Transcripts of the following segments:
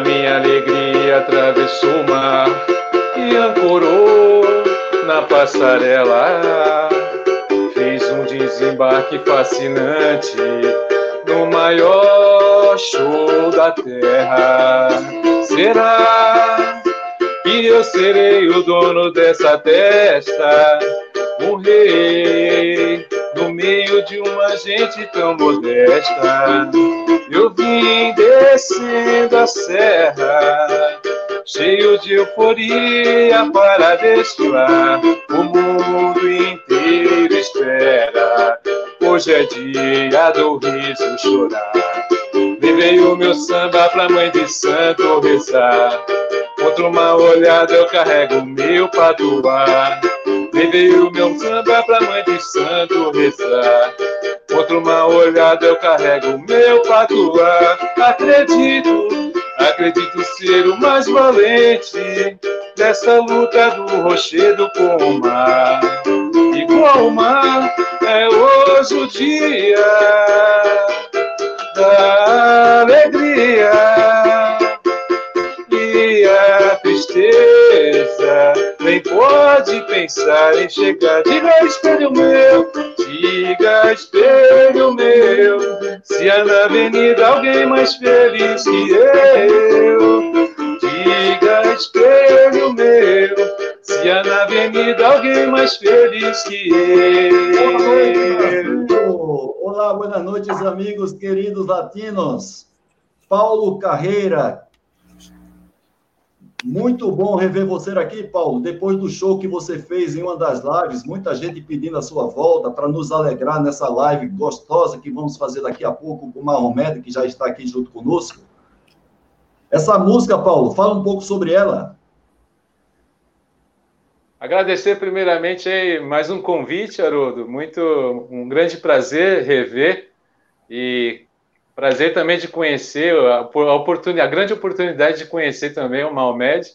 Minha alegria atravessou o mar e ancorou na passarela. Fez um desembarque fascinante no maior show da terra. Será que eu serei o dono dessa testa? Um rei no meio de uma gente tão modesta. Eu vim descendo a serra, cheio de euforia para destoar. O mundo inteiro espera. Hoje é dia do riso chorar. Levei o meu samba pra mãe de santo rezar. Contra uma olhada eu carrego meu patuá. Levei o meu samba pra mãe de santo rezar. Contra uma olhada eu carrego meu patuá. Acredito, acredito ser o mais valente dessa luta do rochedo com o mar. Igual o mar é hoje o dia da alegria e a tristeza pode pensar em chegar. Diga espelho meu, diga espelho meu, se há na avenida alguém mais feliz que eu. Diga espelho meu, se há na avenida alguém mais feliz que eu. Olá, boas noites, amigos queridos latinos. Paulo Carreira. Muito bom rever você aqui, Paulo. Depois do show que você fez em uma das lives, muita gente pedindo a sua volta para nos alegrar nessa live gostosa que vamos fazer daqui a pouco com o Mahomet, que já está aqui junto conosco. Essa música, Paulo, fala um pouco sobre ela. Agradecer primeiramente aí mais um convite, Haroldo. Muito um grande prazer rever e prazer também de conhecer a, oportunidade, a grande oportunidade de conhecer também o Mahomed.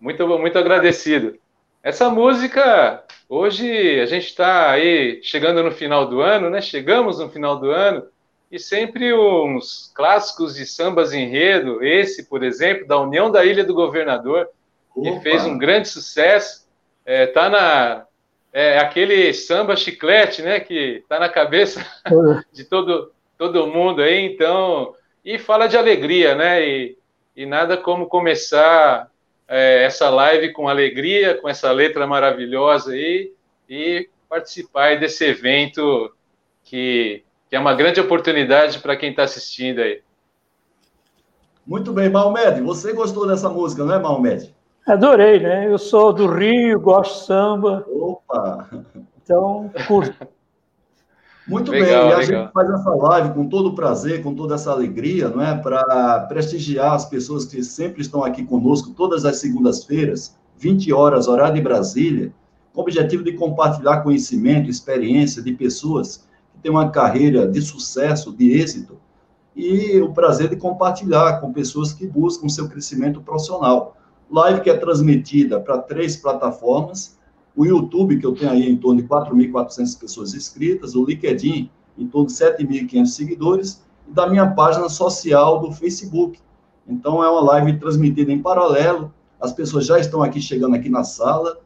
Muito muito agradecido. Essa música hoje a gente está aí chegando no final do ano, né? Chegamos no final do ano e sempre uns clássicos de sambas enredo, esse, por exemplo, da União da Ilha do Governador que fez um grande sucesso. É, tá na é, aquele samba chiclete, né, que tá na cabeça de todo todo mundo aí, então e fala de alegria, né, e, e nada como começar é, essa live com alegria, com essa letra maravilhosa aí e participar desse evento que, que é uma grande oportunidade para quem está assistindo aí. Muito bem, Malmed, você gostou dessa música, não é, Malmed? Adorei, né? Eu sou do Rio, gosto de samba. Opa! Então, curto. Muito legal, bem, e a legal. gente faz essa live com todo prazer, com toda essa alegria, não é? Para prestigiar as pessoas que sempre estão aqui conosco, todas as segundas-feiras, 20 horas, horário de Brasília, com o objetivo de compartilhar conhecimento, experiência de pessoas que têm uma carreira de sucesso, de êxito, e o prazer de compartilhar com pessoas que buscam seu crescimento profissional live que é transmitida para três plataformas, o YouTube, que eu tenho aí em torno de 4.400 pessoas inscritas, o LinkedIn, em torno de 7.500 seguidores, e da minha página social do Facebook. Então, é uma live transmitida em paralelo, as pessoas já estão aqui chegando aqui na sala,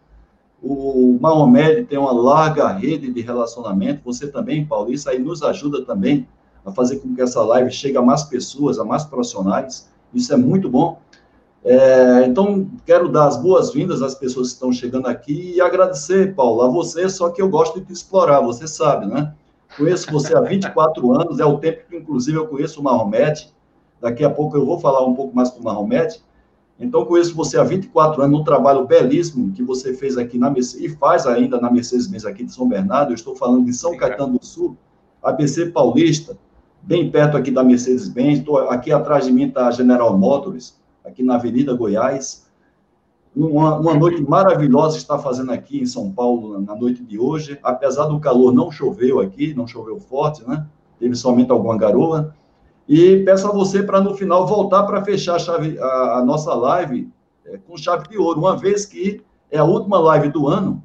o Mahomed tem uma larga rede de relacionamento, você também, Paulo, isso aí nos ajuda também a fazer com que essa live chegue a mais pessoas, a mais profissionais, isso é muito bom. É, então, quero dar as boas-vindas às pessoas que estão chegando aqui e agradecer, Paulo, a você, só que eu gosto de explorar, você sabe, né? Conheço você há 24 anos, é o tempo que, inclusive, eu conheço o Mahomet. Daqui a pouco eu vou falar um pouco mais com o Mahomet. Então, conheço você há 24 anos no trabalho belíssimo que você fez aqui na Mercedes, e faz ainda na Mercedes-Benz aqui de São Bernardo. Eu estou falando de São Caetano do Sul, ABC Paulista, bem perto aqui da Mercedes-Benz. Aqui atrás de mim está a General Motors aqui na Avenida Goiás. Uma, uma, noite maravilhosa está fazendo aqui em São Paulo na noite de hoje. Apesar do calor, não choveu aqui, não choveu forte, né? Teve somente alguma garoa. E peço a você para no final voltar para fechar a, chave, a, a nossa live é, com chave de ouro, uma vez que é a última live do ano.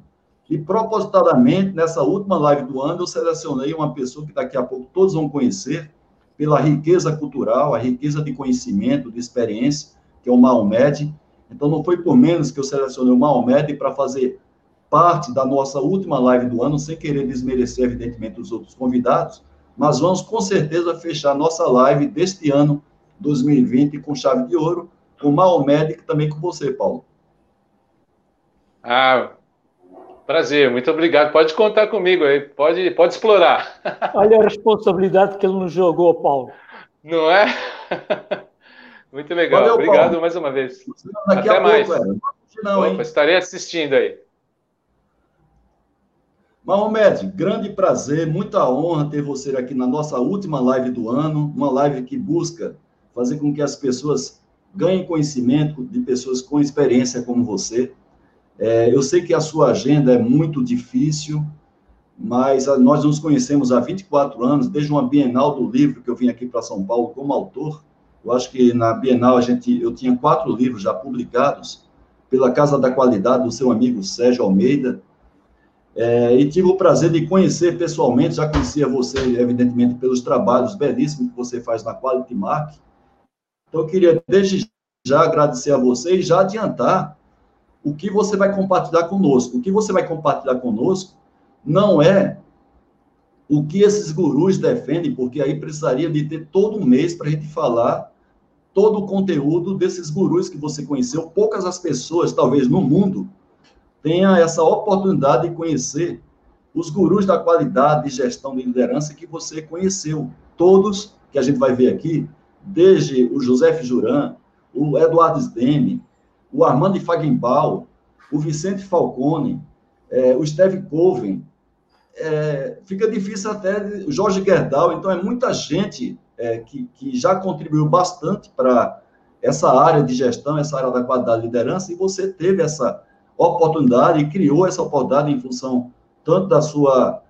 E propositadamente, nessa última live do ano, eu selecionei uma pessoa que daqui a pouco todos vão conhecer, pela riqueza cultural, a riqueza de conhecimento, de experiência, que é o Mahomed. Então, não foi por menos que eu selecionei o Mahomed para fazer parte da nossa última live do ano, sem querer desmerecer, evidentemente, os outros convidados, mas vamos com certeza fechar nossa live deste ano, 2020, com chave de ouro, com Mahomed e também com você, Paulo. Ah, prazer, muito obrigado. Pode contar comigo aí, pode, pode explorar. Olha a responsabilidade que ele nos jogou, Paulo. Não é? Muito legal. Valeu, obrigado Paulo. mais uma vez. Daqui Até mais. Pouco, não, Opa, estarei assistindo aí. Mahomed, grande prazer, muita honra ter você aqui na nossa última live do ano, uma live que busca fazer com que as pessoas ganhem conhecimento de pessoas com experiência como você. É, eu sei que a sua agenda é muito difícil, mas nós nos conhecemos há 24 anos, desde uma Bienal do livro que eu vim aqui para São Paulo como autor. Eu acho que na Bienal a gente, eu tinha quatro livros já publicados pela Casa da Qualidade do seu amigo Sérgio Almeida. É, e tive o prazer de conhecer pessoalmente, já conhecia você, evidentemente, pelos trabalhos belíssimos que você faz na Quality Mark. Então, eu queria, desde já, agradecer a você e já adiantar o que você vai compartilhar conosco. O que você vai compartilhar conosco não é o que esses gurus defendem, porque aí precisaria de ter todo um mês para a gente falar todo o conteúdo desses gurus que você conheceu. Poucas as pessoas, talvez no mundo, tenham essa oportunidade de conhecer os gurus da qualidade de gestão de liderança que você conheceu. Todos que a gente vai ver aqui, desde o José Juran, o Eduardo Sdemi, o Armando Fagenbaum, o Vicente Falcone, é, o Steve Coven, é, fica difícil até o Jorge Gerdau, então é muita gente é, que, que já contribuiu bastante para essa área de gestão, essa área da qualidade de liderança, e você teve essa oportunidade e criou essa oportunidade em função tanto da sua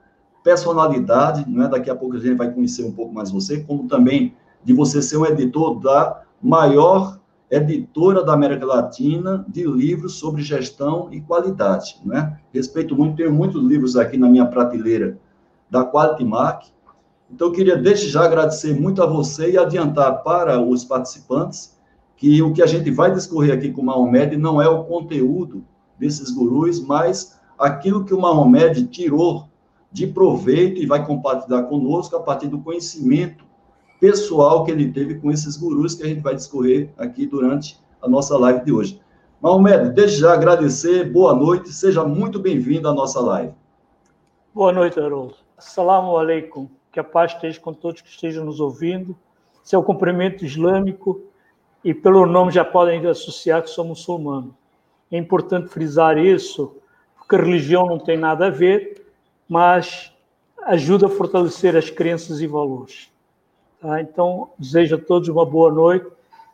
personalidade, não é? daqui a pouco a gente vai conhecer um pouco mais você, como também de você ser um editor da maior editora da América Latina de livros sobre gestão e qualidade, né? Respeito muito, tenho muitos livros aqui na minha prateleira da Quality Mark. Então, eu queria desde já agradecer muito a você e adiantar para os participantes que o que a gente vai discorrer aqui com o Mahomed não é o conteúdo desses gurus, mas aquilo que o Mahomed tirou de proveito e vai compartilhar conosco a partir do conhecimento pessoal que ele teve com esses gurus que a gente vai discorrer aqui durante a nossa live de hoje. Mahomed, desde já agradecer, boa noite, seja muito bem-vindo à nossa live. Boa noite, Haroldo. Assalamu alaikum, que a paz esteja com todos que estejam nos ouvindo. Seu cumprimento islâmico e pelo nome já podem associar que sou muçulmano. É importante frisar isso, porque a religião não tem nada a ver, mas ajuda a fortalecer as crenças e valores. Tá? Então, desejo a todos uma boa noite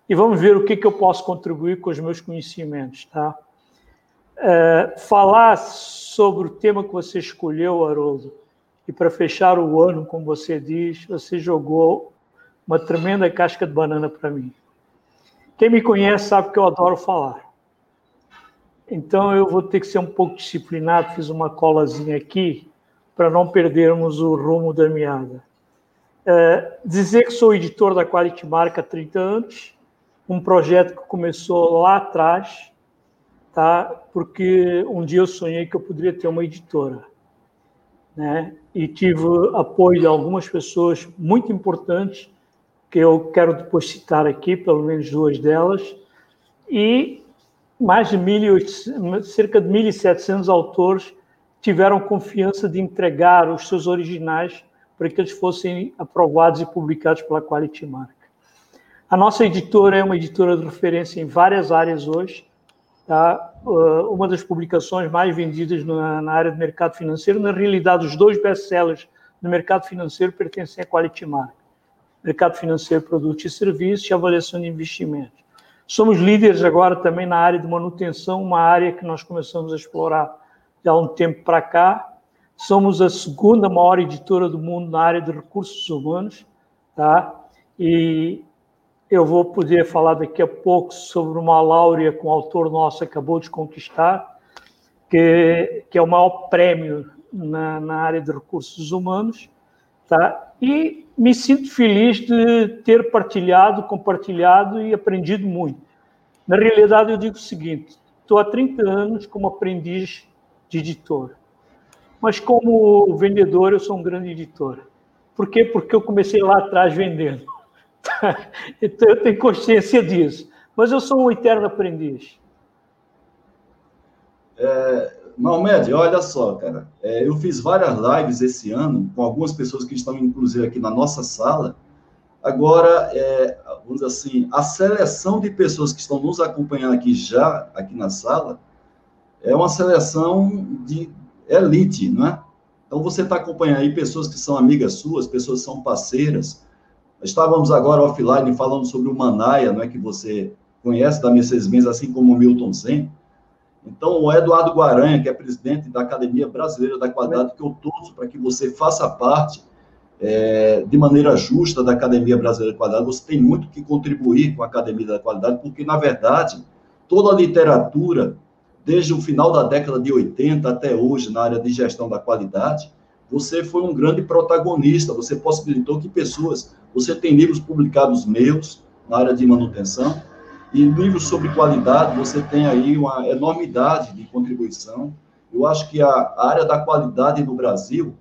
e vamos ver o que, que eu posso contribuir com os meus conhecimentos. Tá? É, falar sobre o tema que você escolheu, Haroldo, e para fechar o ano, como você diz, você jogou uma tremenda casca de banana para mim. Quem me conhece sabe que eu adoro falar. Então eu vou ter que ser um pouco disciplinado, fiz uma colazinha aqui para não perdermos o rumo da meada. É, dizer que sou editor da Quality Marca há 30 anos, um projeto que começou lá atrás, tá? porque um dia eu sonhei que eu poderia ter uma editora. Né? E tive apoio de algumas pessoas muito importantes, que eu quero depois citar aqui, pelo menos duas delas, e mais de 1.800, cerca de 1.700 autores tiveram confiança de entregar os seus originais para que eles fossem aprovados e publicados pela Quality Mark. A nossa editora é uma editora de referência em várias áreas hoje. Tá? Uh, uma das publicações mais vendidas na, área do mercado financeiro, na realidade, os dois best-sellers do mercado financeiro pertencem à Quality Mark. Mercado financeiro, produtos e serviços e avaliação de investimentos. Somos líderes agora também na área de manutenção, uma área que nós começamos a explorar há um tempo para cá, Somos a segunda maior editora do mundo na área de recursos humanos, tá? E eu vou poder falar daqui a pouco sobre uma láurea que um autor nosso acabou de conquistar, que, que é o maior prêmio na, na área de recursos humanos. Tá? E me sinto feliz de ter partilhado, compartilhado e aprendido muito. Na realidade, eu digo o seguinte: estou há 30 anos como aprendiz de editor, mas como vendedor, eu sou um grande editor. Por quê? Porque eu comecei lá atrás vendendo. Então, eu tenho consciência disso. Mas eu sou um eterno aprendiz. É, Malmed, olha só, cara. É, eu fiz várias lives esse ano com algumas pessoas que estão, inclusive, aqui na nossa sala. Agora, é, vamos dizer assim, a seleção de pessoas que estão nos acompanhando aqui já, aqui na sala, é uma seleção de elite, não é? Então, você está acompanhando aí pessoas que são amigas suas, pessoas que são parceiras. Estávamos agora offline falando sobre o Manaia, não é que você conhece da Mercedes-Benz, assim como o Milton Zen. Então, o Eduardo Guaranha, que é presidente da Academia Brasileira da Qualidade, que eu torço para que você faça parte é, de maneira justa da Academia Brasileira da Qualidade, você tem muito que contribuir com a Academia da Qualidade, porque, na verdade, toda a literatura, desde o final da década de 80 até hoje, na área de gestão da qualidade, você foi um grande protagonista, você possibilitou que pessoas, você tem livros publicados meus na área de manutenção, e livros sobre qualidade, você tem aí uma enormidade de contribuição. Eu acho que a área da qualidade no Brasil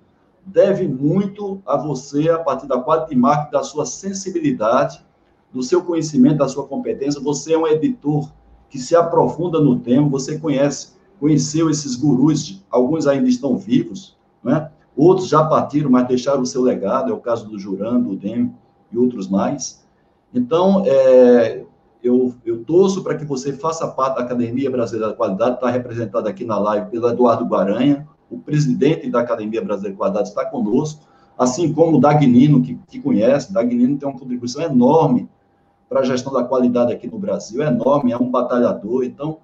deve muito a você, a partir da quality market, da sua sensibilidade, do seu conhecimento, da sua competência. Você é um editor que se aprofunda no tema, você conhece, conheceu esses gurus, alguns ainda estão vivos, né? outros já partiram, mas deixaram o seu legado, é o caso do Juran, do Dem e outros mais. Então, é, eu, eu torço para que você faça parte da Academia Brasileira da Qualidade, está representado aqui na live pelo Eduardo Guaranha, o presidente da Academia Brasileira da Qualidade está conosco, assim como o Dagnino, que, que conhece, Dagnino tem uma contribuição enorme para a gestão da qualidade aqui no Brasil, é enorme, é um batalhador, então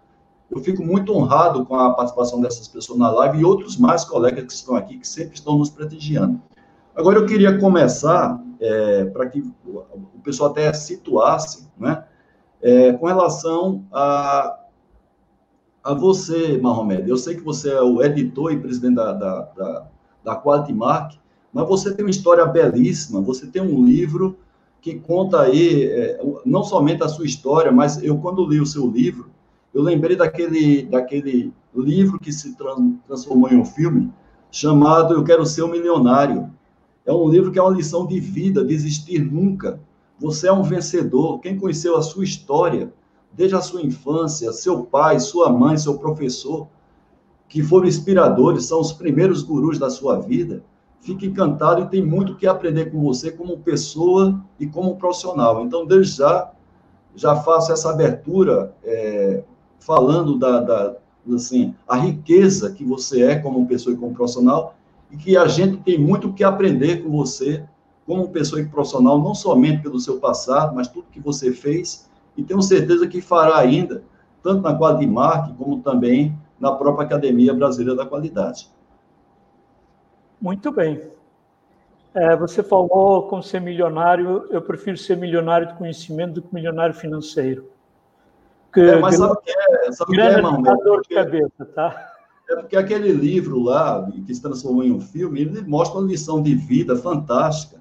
eu fico muito honrado com a participação dessas pessoas na live e outros mais colegas que estão aqui, que sempre estão nos prestigiando. Agora, eu queria começar, é, para que o pessoal até situasse, né? É, com relação a, a você, Mahomed, eu sei que você é o editor e presidente da, da, da, da Quality Mark, mas você tem uma história belíssima, você tem um livro que conta aí, é, não somente a sua história, mas eu, quando li o seu livro, eu lembrei daquele, daquele livro que se transformou em um filme, chamado Eu Quero Ser um Milionário. É um livro que é uma lição de vida, desistir nunca. Você é um vencedor. Quem conheceu a sua história, desde a sua infância, seu pai, sua mãe, seu professor, que foram inspiradores, são os primeiros gurus da sua vida, fica encantado e tem muito que aprender com você como pessoa e como profissional. Então, desde já, já faço essa abertura é, falando da, da, assim, a riqueza que você é como pessoa e como profissional e que a gente tem muito que aprender com você como pessoa e profissional, não somente pelo seu passado, mas tudo que você fez, e tenho certeza que fará ainda, tanto na Qualimark, como também na própria Academia Brasileira da Qualidade. Muito bem. É, você falou como ser milionário, eu prefiro ser milionário de conhecimento do que milionário financeiro. Que, é, mas sabe o que é, sabe que é, irmão? dor de cabeça, tá? É porque aquele livro lá, que se transformou em um filme, ele mostra uma lição de vida fantástica.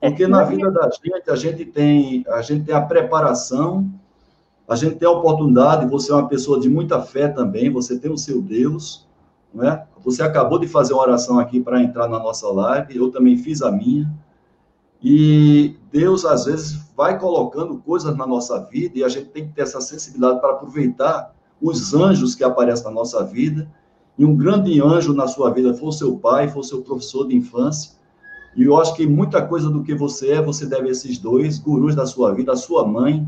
Porque na vida da gente, a gente tem a, gente tem a preparação, a gente tem a oportunidade, você é uma pessoa de muita fé também, você tem o seu Deus, não é? Você acabou de fazer uma oração aqui para entrar na nossa live, eu também fiz a minha. E Deus, às vezes, vai colocando coisas na nossa vida e a gente tem que ter essa sensibilidade para aproveitar os anjos que aparecem na nossa vida. E um grande anjo na sua vida foi o seu pai, foi o seu professor de infância. E eu acho que muita coisa do que você é, você deve a esses dois gurus da sua vida, a sua mãe,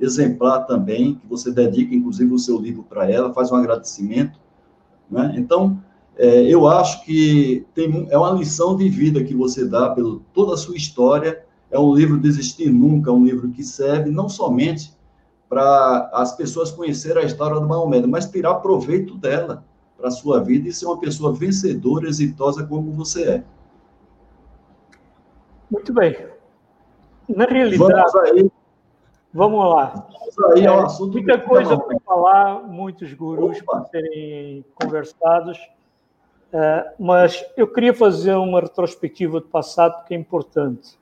exemplar também, que você dedica, inclusive, o seu livro para ela, faz um agradecimento. Né? Então, é, eu acho que tem, é uma lição de vida que você dá pela toda a sua história. É um livro Desistir Nunca, um livro que serve não somente para as pessoas conhecerem a história do Maomé, mas tirar proveito dela para a sua vida e ser uma pessoa vencedora, exitosa como você é. Muito bem. Na realidade. Vamos aí. Vamos lá. Vamos aí, é, assunto muita coisa para falar, muitos gurus para serem conversados. Uh, mas eu queria fazer uma retrospectiva do passado que é importante.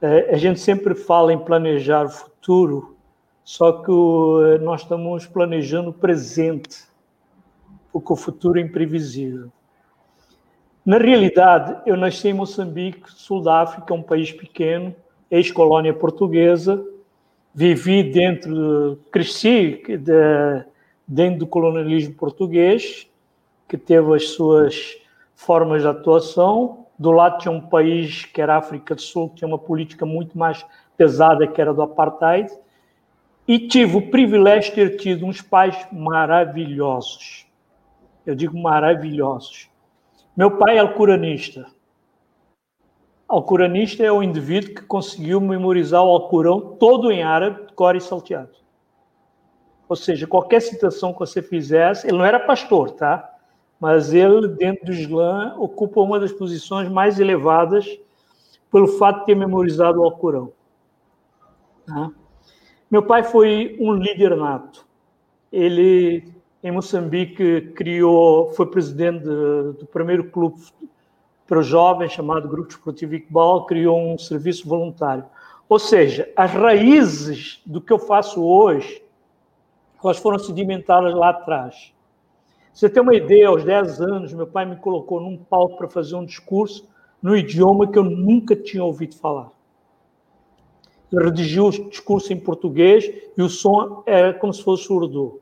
Uh, a gente sempre fala em planejar o futuro, só que uh, nós estamos planejando o presente, porque o futuro é imprevisível. Na realidade, eu nasci em Moçambique, sul da África, um país pequeno, ex-colônia portuguesa, vivi dentro, cresci de, dentro do colonialismo português, que teve as suas formas de atuação. Do lado tinha um país que era a África do Sul, que tinha uma política muito mais pesada, que era do apartheid. E tive o privilégio de ter tido uns pais maravilhosos. Eu digo maravilhosos. Meu pai é alcuranista. Alcuranista é o indivíduo que conseguiu memorizar o Alcorão todo em árabe, core e salteado. Ou seja, qualquer citação que você fizesse, ele não era pastor, tá? Mas ele, dentro do Islã, ocupa uma das posições mais elevadas pelo fato de ter memorizado o Alcorão. Tá? Meu pai foi um líder nato. Ele, em Moçambique, criou, foi presidente de, do primeiro clube para os jovens, chamado Grupo Esportivo Iqbal, criou um serviço voluntário. Ou seja, as raízes do que eu faço hoje, elas foram sedimentadas lá atrás. Você tem uma ideia, aos 10 anos, meu pai me colocou num palco para fazer um discurso no idioma que eu nunca tinha ouvido falar. Ele redigiu o discurso em português e o som era como se fosse urdu.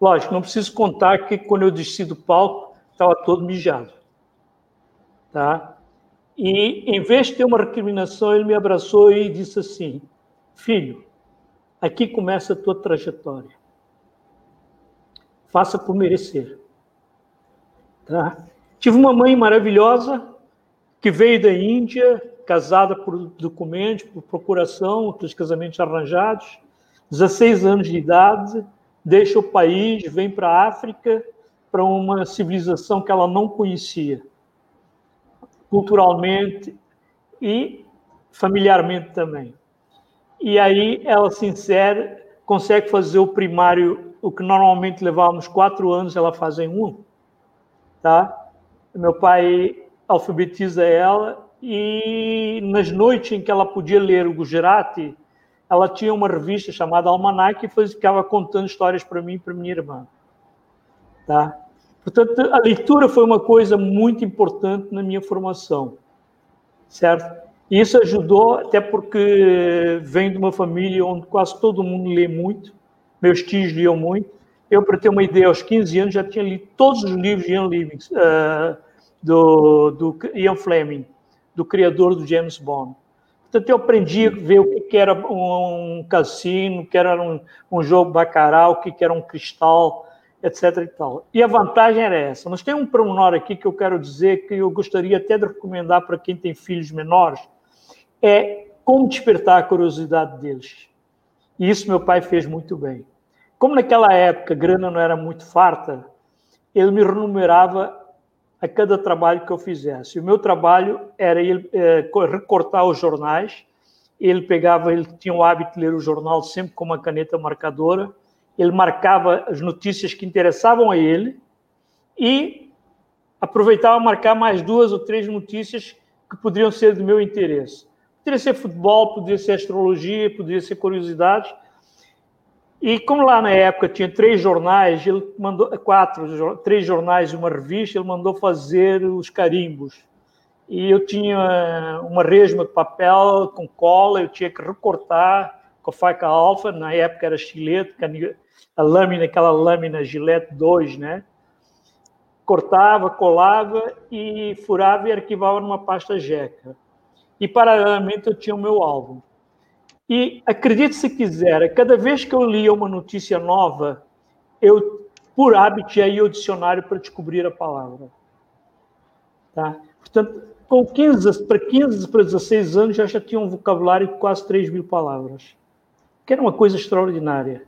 Lógico, não preciso contar que quando eu desci do palco, estava todo mijado. Tá? E, em vez de ter uma recriminação, ele me abraçou e disse assim: Filho, aqui começa a tua trajetória. Faça por merecer. Tá? Tive uma mãe maravilhosa que veio da Índia, casada por documento, por procuração, aqueles casamentos arranjados, 16 anos de idade, deixa o país, vem para a África, para uma civilização que ela não conhecia, culturalmente e familiarmente também. E aí ela se insere, consegue fazer o primário, o que normalmente levávamos quatro anos, ela faz em um tá? Meu pai alfabetiza ela e nas noites em que ela podia ler o Gujarati, ela tinha uma revista chamada Almanac e ficava contando histórias para mim e para minha irmã. Tá? Portanto, a leitura foi uma coisa muito importante na minha formação, certo? E isso ajudou, até porque venho de uma família onde quase todo mundo lê muito, meus tios liam muito, eu, para ter uma ideia, aos 15 anos já tinha lido todos os livros de Ian, Livings, uh, do, do Ian Fleming, do criador do James Bond. Portanto, eu aprendi a ver o que era um cassino, o que era um, um jogo bacaral, o que era um cristal, etc. E, tal. e a vantagem era essa. Mas tem um pormenor aqui que eu quero dizer que eu gostaria até de recomendar para quem tem filhos menores, é como despertar a curiosidade deles. E isso meu pai fez muito bem. Como naquela época a grana não era muito farta, ele me remunerava a cada trabalho que eu fizesse. O meu trabalho era ele é, recortar os jornais. Ele pegava, ele tinha o hábito de ler o jornal sempre com uma caneta marcadora. Ele marcava as notícias que interessavam a ele e aproveitava marcar mais duas ou três notícias que poderiam ser do meu interesse. Poderia ser futebol, poderia ser astrologia, poderia ser curiosidades e como lá na época tinha três jornais, ele mandou quatro, três jornais e uma revista, ele mandou fazer os carimbos. E eu tinha uma resma de papel com cola, eu tinha que recortar com a faca alfa, na época era chilete, a lâmina, aquela lâmina gilete 2, né? Cortava, colava e furava e arquivava numa pasta jeca. E paralelamente eu tinha o meu álbum. E acredite se quiser, cada vez que eu lia uma notícia nova, eu, por hábito, ia ao dicionário para descobrir a palavra. Tá? Portanto, com 15, para 15 para 16 anos, já, já tinha um vocabulário de quase 3 mil palavras, que era uma coisa extraordinária.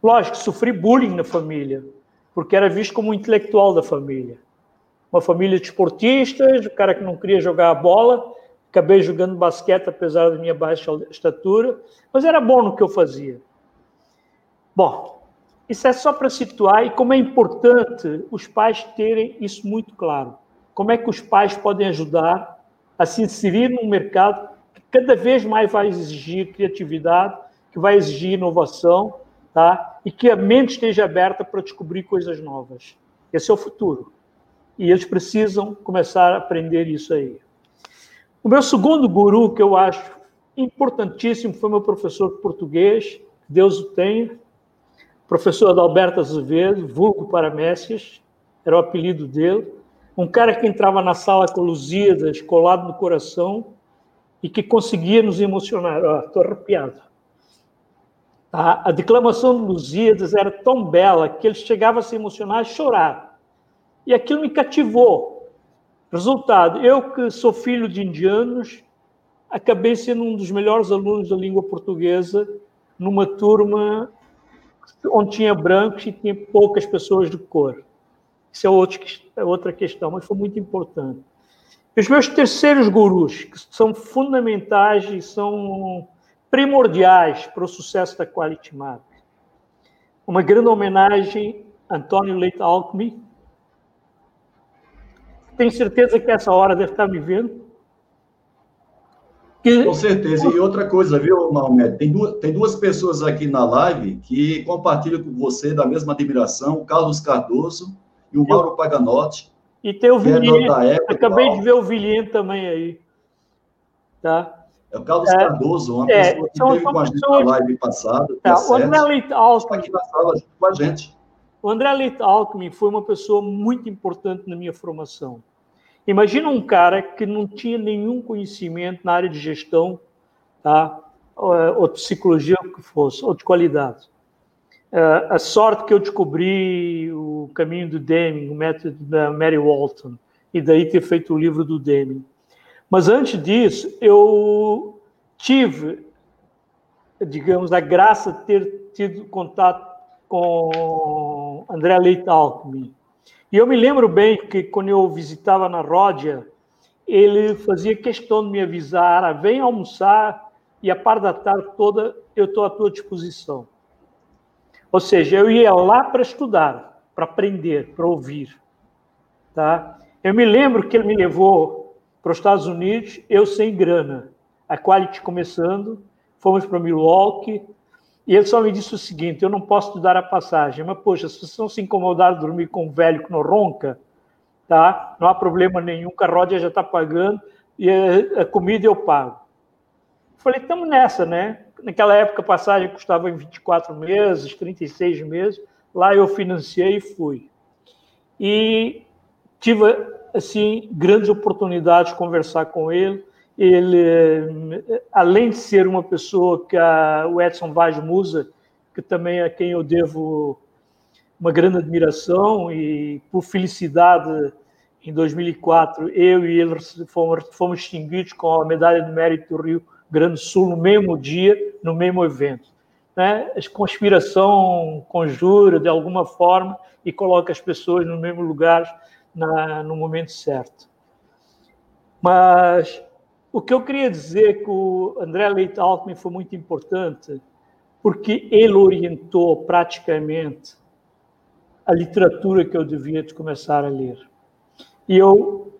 Lógico, sofri bullying na família, porque era visto como um intelectual da família. Uma família de esportistas, o cara que não queria jogar a bola, Acabei jogando basquete, apesar da minha baixa estatura, mas era bom no que eu fazia. Bom, Isso é só para situar e como é importante os pais terem isso muito claro. Como é que os pais podem ajudar a se inserir num mercado que cada vez mais vai exigir criatividade, que vai exigir inovação, tá? E que a mente esteja aberta para descobrir coisas novas. Esse é o futuro. E eles precisam começar a aprender isso aí. O meu segundo guru, que eu acho importantíssimo, foi meu professor português, Deus o tenha, professor Adalberto Azevedo, vulgo para Messias, era o apelido dele. Um cara que entrava na sala com Lusíadas colado no coração e que conseguia nos emocionar. Estou arrepiado. A, a declamação de Lusíadas era tão bela que ele chegava a se emocionar e chorar. E aquilo me cativou. Resultado, eu que sou filho de indianos, acabei sendo um dos melhores alunos da língua portuguesa numa turma onde tinha brancos e tinha poucas pessoas de cor. Isso é, é outra questão, mas foi muito importante. Os meus terceiros gurus, que são fundamentais e são primordiais para o sucesso da Quality Mark. Uma grande homenagem a Antônio Leite Alckmin. Tenho certeza que essa hora deve estar me vendo. Que... Com certeza. E outra coisa, viu, Maomé? Tem duas, tem duas pessoas aqui na live que compartilham com você da mesma admiração, o Carlos Cardoso e o Mauro Paganotti. E tem o Vilien. É Acabei de ver o Vilien também aí. Tá? É o Carlos é, Cardoso, uma é, pessoa que teve com a gente na live passada. Tá, o André Leite Alckmin. aqui na sala junto com a gente. O André Leite Alckmin foi uma pessoa muito importante na minha formação. Imagina um cara que não tinha nenhum conhecimento na área de gestão, tá? ou de psicologia, que fosse, ou de qualidade. Uh, a sorte que eu descobri o caminho do Deming, o método da Mary Walton, e daí ter feito o livro do Deming. Mas antes disso, eu tive, digamos, a graça de ter tido contato com André Leite Alckmin. E eu me lembro bem que quando eu visitava na Ródia, ele fazia questão de me avisar, ah, vem almoçar e a par da tarde toda eu estou à tua disposição. Ou seja, eu ia lá para estudar, para aprender, para ouvir. Tá? Eu me lembro que ele me levou para os Estados Unidos, eu sem grana. A Quality começando, fomos para Milwaukee, e ele só me disse o seguinte: eu não posso te dar a passagem, mas, poxa, se vocês não se incomodar dormir com um velho que não ronca, tá? não há problema nenhum, a Ródia já está pagando e a, comida eu pago. Falei, estamos nessa, né? Naquela época a passagem custava em 24 meses, 36 meses, lá eu financiei e fui. E tive assim grandes oportunidades de conversar com ele. Ele, além de ser uma pessoa que a, o Edson Vaz Musa, que também é quem eu devo uma grande admiração e por felicidade em 2004 eu e ele fomos, fomos distinguidos com a medalha de mérito do Rio Grande do Sul no mesmo dia, no mesmo evento. Né? A conspiração conjura de alguma forma e coloca as pessoas no mesmo lugar na, no momento certo. Mas o que eu queria dizer é que o André Leite Altman foi muito importante, porque ele orientou praticamente a literatura que eu devia começar a ler. E eu,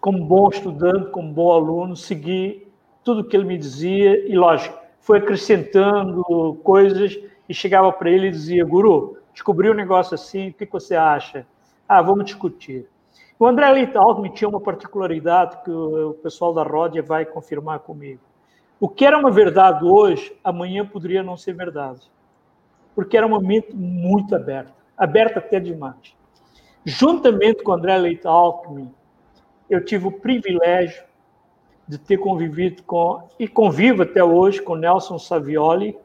como bom estudante, como bom aluno, segui tudo que ele me dizia e, lógico, foi acrescentando coisas e chegava para ele e dizia: Guru, descobri um negócio assim, o que você acha? Ah, vamos discutir. O André Alckmin tinha uma particularidade que o pessoal da Ródia vai confirmar comigo. O que era uma verdade hoje, amanhã poderia não ser verdade. Porque era uma mente muito aberta, aberta até demais. Juntamente com André Leite Alckmin, eu tive o privilégio de ter convivido com, e convivo até hoje, com Nelson Savioli,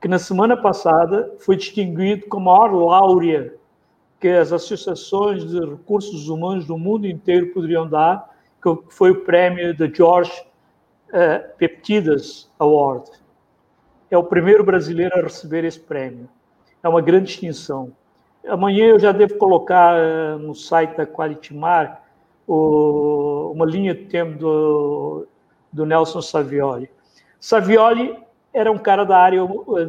que na semana passada foi distinguido como a maior laurea que as associações de recursos humanos do mundo inteiro poderiam dar, que foi o prêmio da George uh, Peptidas Award. É o primeiro brasileiro a receber esse prêmio. É uma grande distinção. Amanhã eu já devo colocar uh, no site da Quality Mark o, uma linha de tempo do, do Nelson Savioli. Savioli era um cara da área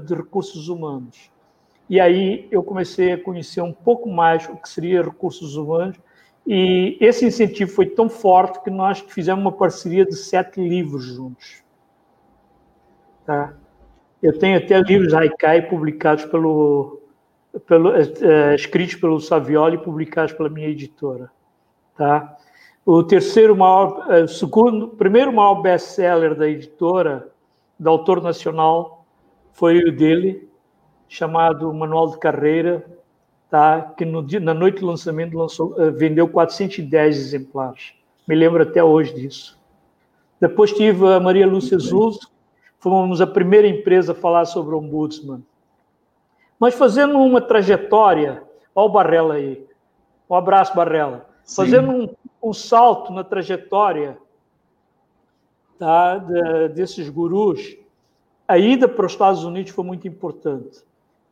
de recursos humanos E aí eu comecei a conhecer um pouco mais o que seria recursos humanos. E esse incentivo foi tão forte que nós fizemos uma parceria de sete livros juntos. Tá? Eu tenho até livros Haikai publicados pelo, pelo uh, escritos pelo Savioli e publicados pela minha editora. Tá? O terceiro maior, uh, segundo, primeiro maior best-seller da editora, do autor nacional, foi o dele, chamado Manual de Carreira, tá? que no na noite do lançamento lançou, uh, vendeu 410 exemplares. Me lembro até hoje disso. Depois tive a Maria Lúcia Zuz, fomos a primeira empresa a falar sobre o Ombudsman. Mas fazendo uma trajetória, olha o Barrela aí, um abraço, Barrela, Sim. fazendo um, um, salto na trajetória tá, de, desses gurus, a ida para os Estados Unidos foi muito importante.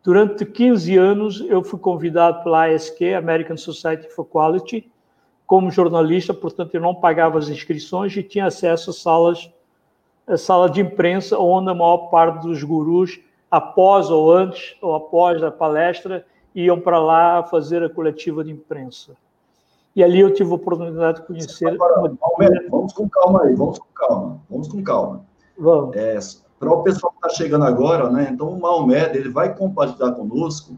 Durante 15 anos, eu fui convidado pela ASQ, American Society for Quality, como jornalista, portanto, eu não pagava as inscrições e tinha acesso a salas, a sala de imprensa, onde a maior parte dos gurus, após ou antes ou após a palestra, iam para lá fazer a coletiva de imprensa. E ali eu tive a oportunidade de conhecer. Agora, uma... vamos com calma aí, vamos com calma, vamos com calma. Vamos. É, para o pessoal que está chegando agora, né? Então, o Maomé, ele vai compartilhar conosco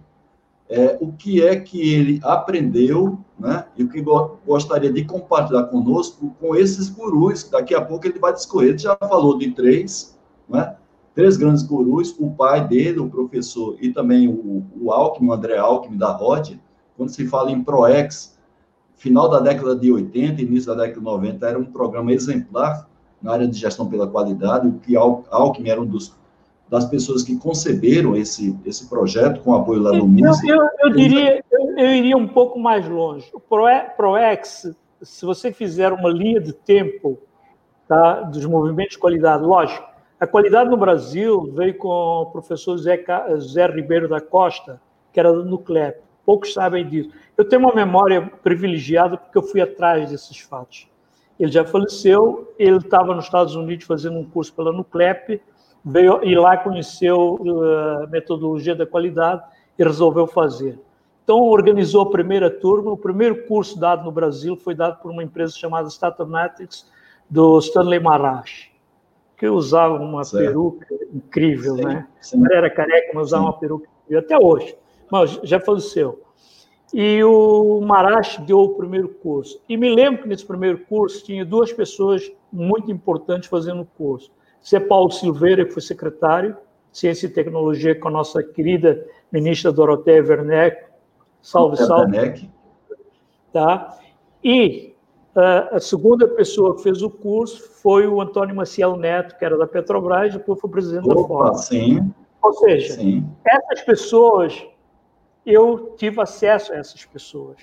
é, o que é que ele aprendeu, né? E o que go gostaria de compartilhar conosco com esses gurus. Daqui a pouco ele vai discorrer. Ele já falou de três, né? Três grandes gurus, o pai dele, o professor, e também o, o Alckmin, o André Alckmin da Rod. Quando se fala em ProEx, final da década de 80, início da década de 90, era um programa exemplar na área de gestão pela qualidade, o que Alckmin era um dos das pessoas que conceberam esse, esse projeto com apoio lá no MUSE. Eu, eu, eu diria, eu, eu, iria um pouco mais longe. O ProEx, se você fizer uma linha de tempo tá, dos movimentos de qualidade, lógico, a qualidade no Brasil veio com o professor Zé, Zé Ribeiro da Costa, que era do Nuclep. Poucos sabem disso. Eu tenho uma memória privilegiada porque eu fui atrás desses fatos. Ele já faleceu, ele estava nos Estados Unidos fazendo um curso pela Nuclep, veio e lá conheceu uh, a metodologia da qualidade e resolveu fazer. Então, organizou a primeira turma. O primeiro curso dado no Brasil foi dado por uma empresa chamada Statometrics, do Stanley Marach, que usava uma certo. peruca incrível, sim, né? Sim. Era careca, mas usava sim. uma peruca incrível, até hoje. Mas já faleceu. E o Marache deu o primeiro curso. E me lembro que nesse primeiro curso tinha duas pessoas muito importantes fazendo o curso. Você Paulo Silveira, que foi secretário de Ciência e Tecnologia com a nossa querida ministra Doroteia Werneck. Salve, salve. Werneck. Tá? E uh, a segunda pessoa que fez o curso foi o Antônio Maciel Neto, que era da Petrobras, depois foi presidente Opa, da Ford. Sim. Ou seja, sim. essas pessoas eu tive acesso a essas pessoas.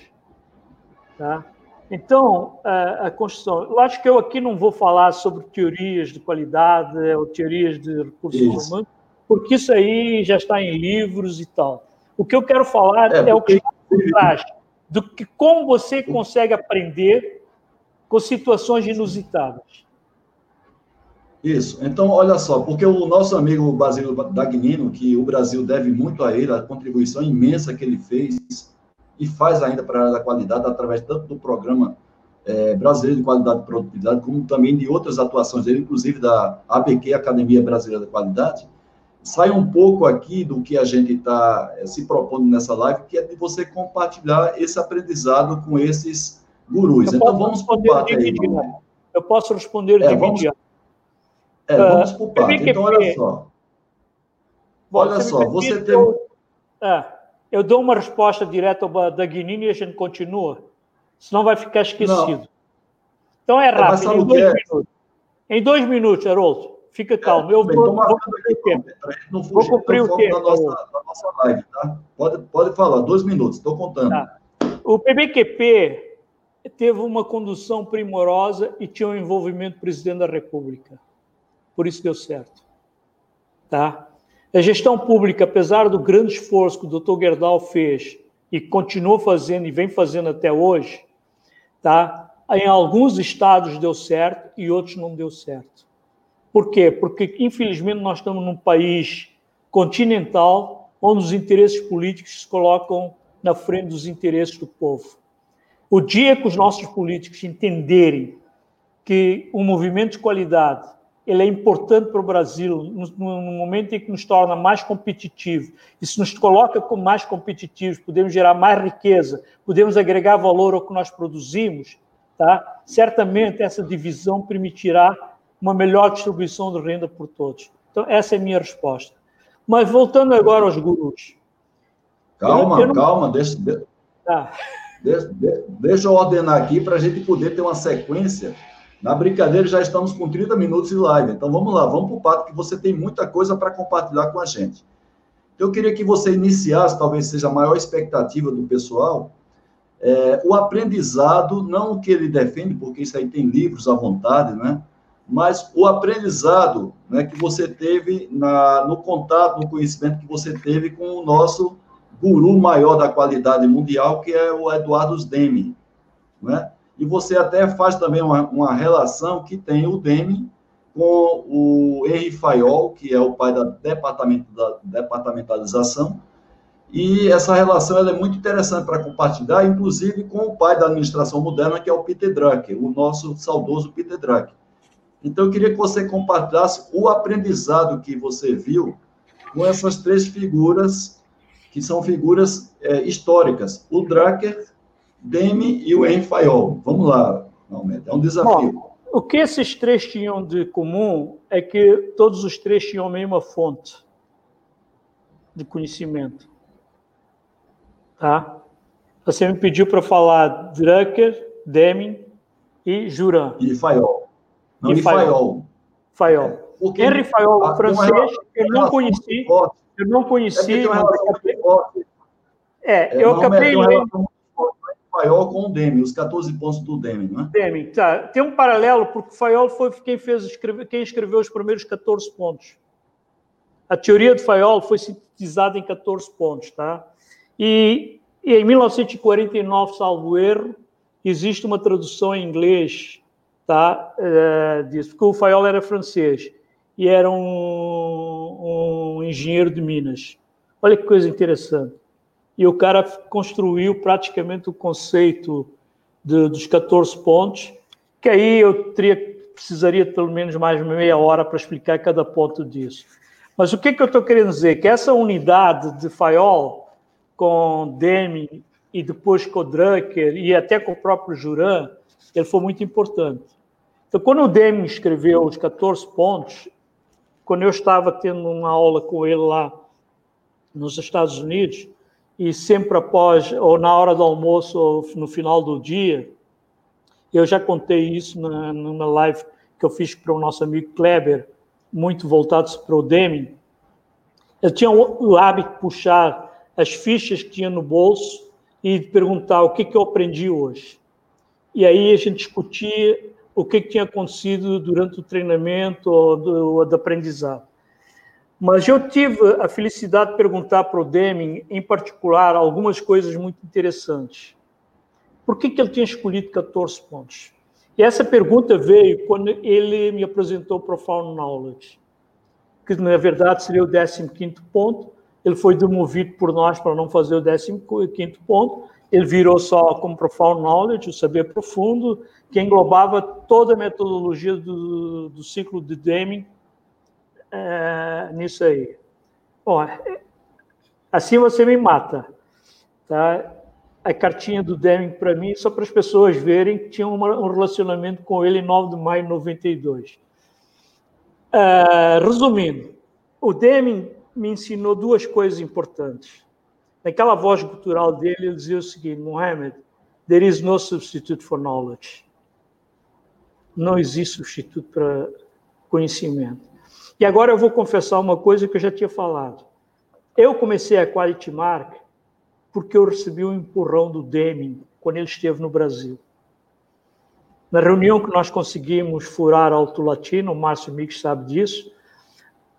Tá? Então, a, a Constituição. Lógico que eu aqui não vou falar sobre teorias de qualidade ou teorias de recursos isso. humanos, porque isso aí já está em livros e tal. O que eu quero falar é, é o que está por trás, do que como você consegue aprender com situações inusitadas. Isso. Então, olha só, porque o nosso amigo Basílio Dagnino, que o Brasil deve muito a ele, a contribuição imensa que ele fez e faz ainda para a área da qualidade, através tanto do programa é, brasileiro de qualidade e produtividade, como também de outras atuações dele, inclusive da ABQ, Academia Brasileira da Qualidade, sai um pouco aqui do que a gente está é, se propondo nessa live, que é de você compartilhar esse aprendizado com esses gurus. então, vamos para o aí. Eu posso responder de é, imediato. É, vamos para o parte. Então, olha só. Olha você só, você tem. Eu, é, eu dou uma resposta direta ao Dagnini e a gente continua. Senão vai ficar esquecido. Não. Então é, é rápido, em dois é? minutos. Em dois minutos, Haroldo. Fica calmo. É, eu vou, vou, vou cumprir o tempo. Vou cumprir o tempo. Da nossa, da nossa live, tá? Pode, pode falar, dois minutos, estou contando. Tá. O PBQP teve uma condução primorosa e tinha um envolvimento do presidente da República por isso deu certo. Tá? A gestão pública, apesar do grande esforço que o Dr. Gerdau fez e continuou fazendo e vem fazendo até hoje, tá? em alguns estados deu certo e outros não deu certo. Por quê? Porque, infelizmente, nós estamos num país continental onde os interesses políticos se colocam na frente dos interesses do povo. O dia que os nossos políticos entenderem que o movimento de qualidade ele é importante para o Brasil no, momento em que nos torna mais competitivo e se nos coloca como mais competitivos, podemos gerar mais riqueza, podemos agregar valor ao que nós produzimos, tá? Certamente essa divisão permitirá uma melhor distribuição de renda por todos. Então essa é a minha resposta. Mas voltando agora aos gurus. Calma, não... calma, deixa, tá. deixa, deixa eu ordenar aqui para a gente poder ter uma sequência na brincadeira, já estamos com 30 minutos de live. Então vamos lá, vamos para o pato, que você tem muita coisa para compartilhar com a gente. Então, eu queria que você iniciasse, talvez seja a maior expectativa do pessoal, é, o aprendizado, não o que ele defende, porque isso aí tem livros à vontade, né? Mas o aprendizado né, que você teve na, no contato, no conhecimento que você teve com o nosso guru maior da qualidade mundial, que é o Eduardo Deming, né? E você até faz também uma, uma relação que tem o Deming com o Henry Fayol, que é o pai da, departamento, da departamentalização, e essa relação ela é muito interessante para compartilhar, inclusive com o pai da administração moderna, que é o Peter Drucker, o nosso saudoso Peter Drucker. Então, eu queria que você compartilhasse o aprendizado que você viu com essas três figuras, que são figuras é, históricas. O Drucker, Demi e o Enfaiol. Vamos lá, Almeida, é um desafio. Bom, o que esses três tinham de comum é que todos os três tinham a mesma fonte de conhecimento. Tá? Você me pediu para falar Drucker, Deming e Juran. E Fayol. Não, e, Fayol. Fayol. É, porque Henry Fayol, francês, eu não conheci. Eu não conheci. É, é, eu acabei lendo Fayol com o Demi, os 14 pontos do Demi, não é? Demi, tá. Tem um paralelo, porque o Fayol foi quem, fez, quem escreveu os primeiros 14 pontos. A teoria de Fayol foi sintetizada em 14 pontos, tá? E, e em 1949, salvo erro, existe uma tradução em inglês, tá? Uh, disso, porque o Fayol era francês e era um, um engenheiro de Minas. Olha que coisa interessante e o cara construiu praticamente o conceito de, dos 14 pontos, que aí eu teria, precisaria pelo menos mais meia hora para explicar cada ponto disso. Mas o que, que eu estou querendo dizer? Que essa unidade de Fayol com Deming e depois com o Drucker e até com o próprio Juran, ele foi muito importante. Então, quando o Deming escreveu os 14 pontos, quando eu estava tendo uma aula com ele lá nos Estados Unidos, e sempre após, ou na hora do almoço, ou no final do dia, eu já contei isso na, numa live que eu fiz para o nosso amigo Kleber, muito voltados para o Deming. Eu tinha o hábito de puxar as fichas que tinha no bolso e perguntar o que, que eu aprendi hoje. E aí a gente discutia o que, que tinha acontecido durante o treinamento ou do, do aprendizado. Mas eu tive a felicidade de perguntar para o Deming, em particular, algumas coisas muito interessantes. Por que, que ele tinha escolhido 14 pontos? E essa pergunta veio quando ele me apresentou o Profound Knowledge, que na verdade seria o 15 ponto. Ele foi demovido por nós para não fazer o 15 ponto. Ele virou só como Profound Knowledge, o saber profundo, que englobava toda a metodologia do, do ciclo de Deming é, nisso aí. Bom, assim você me mata. Tá? A cartinha do Deming para mim, só para as pessoas verem que tinha um relacionamento com ele em 9 de maio de 92. É, resumindo, o Deming me ensinou duas coisas importantes. Naquela voz cultural dele, ele dizia o seguinte: Mohammed, there is no substitute for knowledge. Não existe substituto para conhecimento. E agora eu vou confessar uma coisa que eu já tinha falado. Eu comecei a Quality Mark porque eu recebi um empurrão do Deming quando ele esteve no Brasil. Na reunião que nós conseguimos furar Alto Latino, o Márcio Mix sabe disso,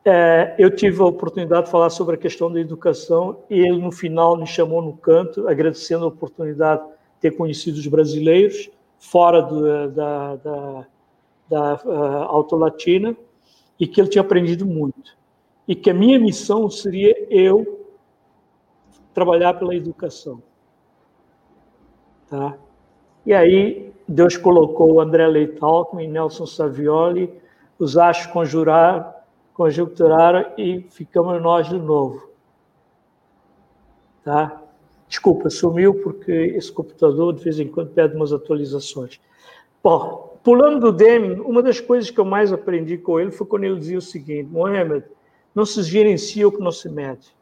é, eu tive a oportunidade de falar sobre a questão da educação e ele, no final, me chamou no canto, agradecendo a oportunidade de ter conhecido os brasileiros fora do, da, da, da uh, Alto Latina e que ele tinha aprendido muito. E que a minha missão seria eu trabalhar pela educação. Tá? E aí Deus colocou André Leite e Nelson Savioli, os achos conjuraram, conjecturaram e ficamos nós de novo. Tá? Desculpa, sumiu porque esse computador de vez em quando pede umas atualizações. Bom, pulando do Deming, uma das coisas que eu mais aprendi com ele foi quando ele dizia o seguinte: Mohamed, não se gerencia o que não se mede.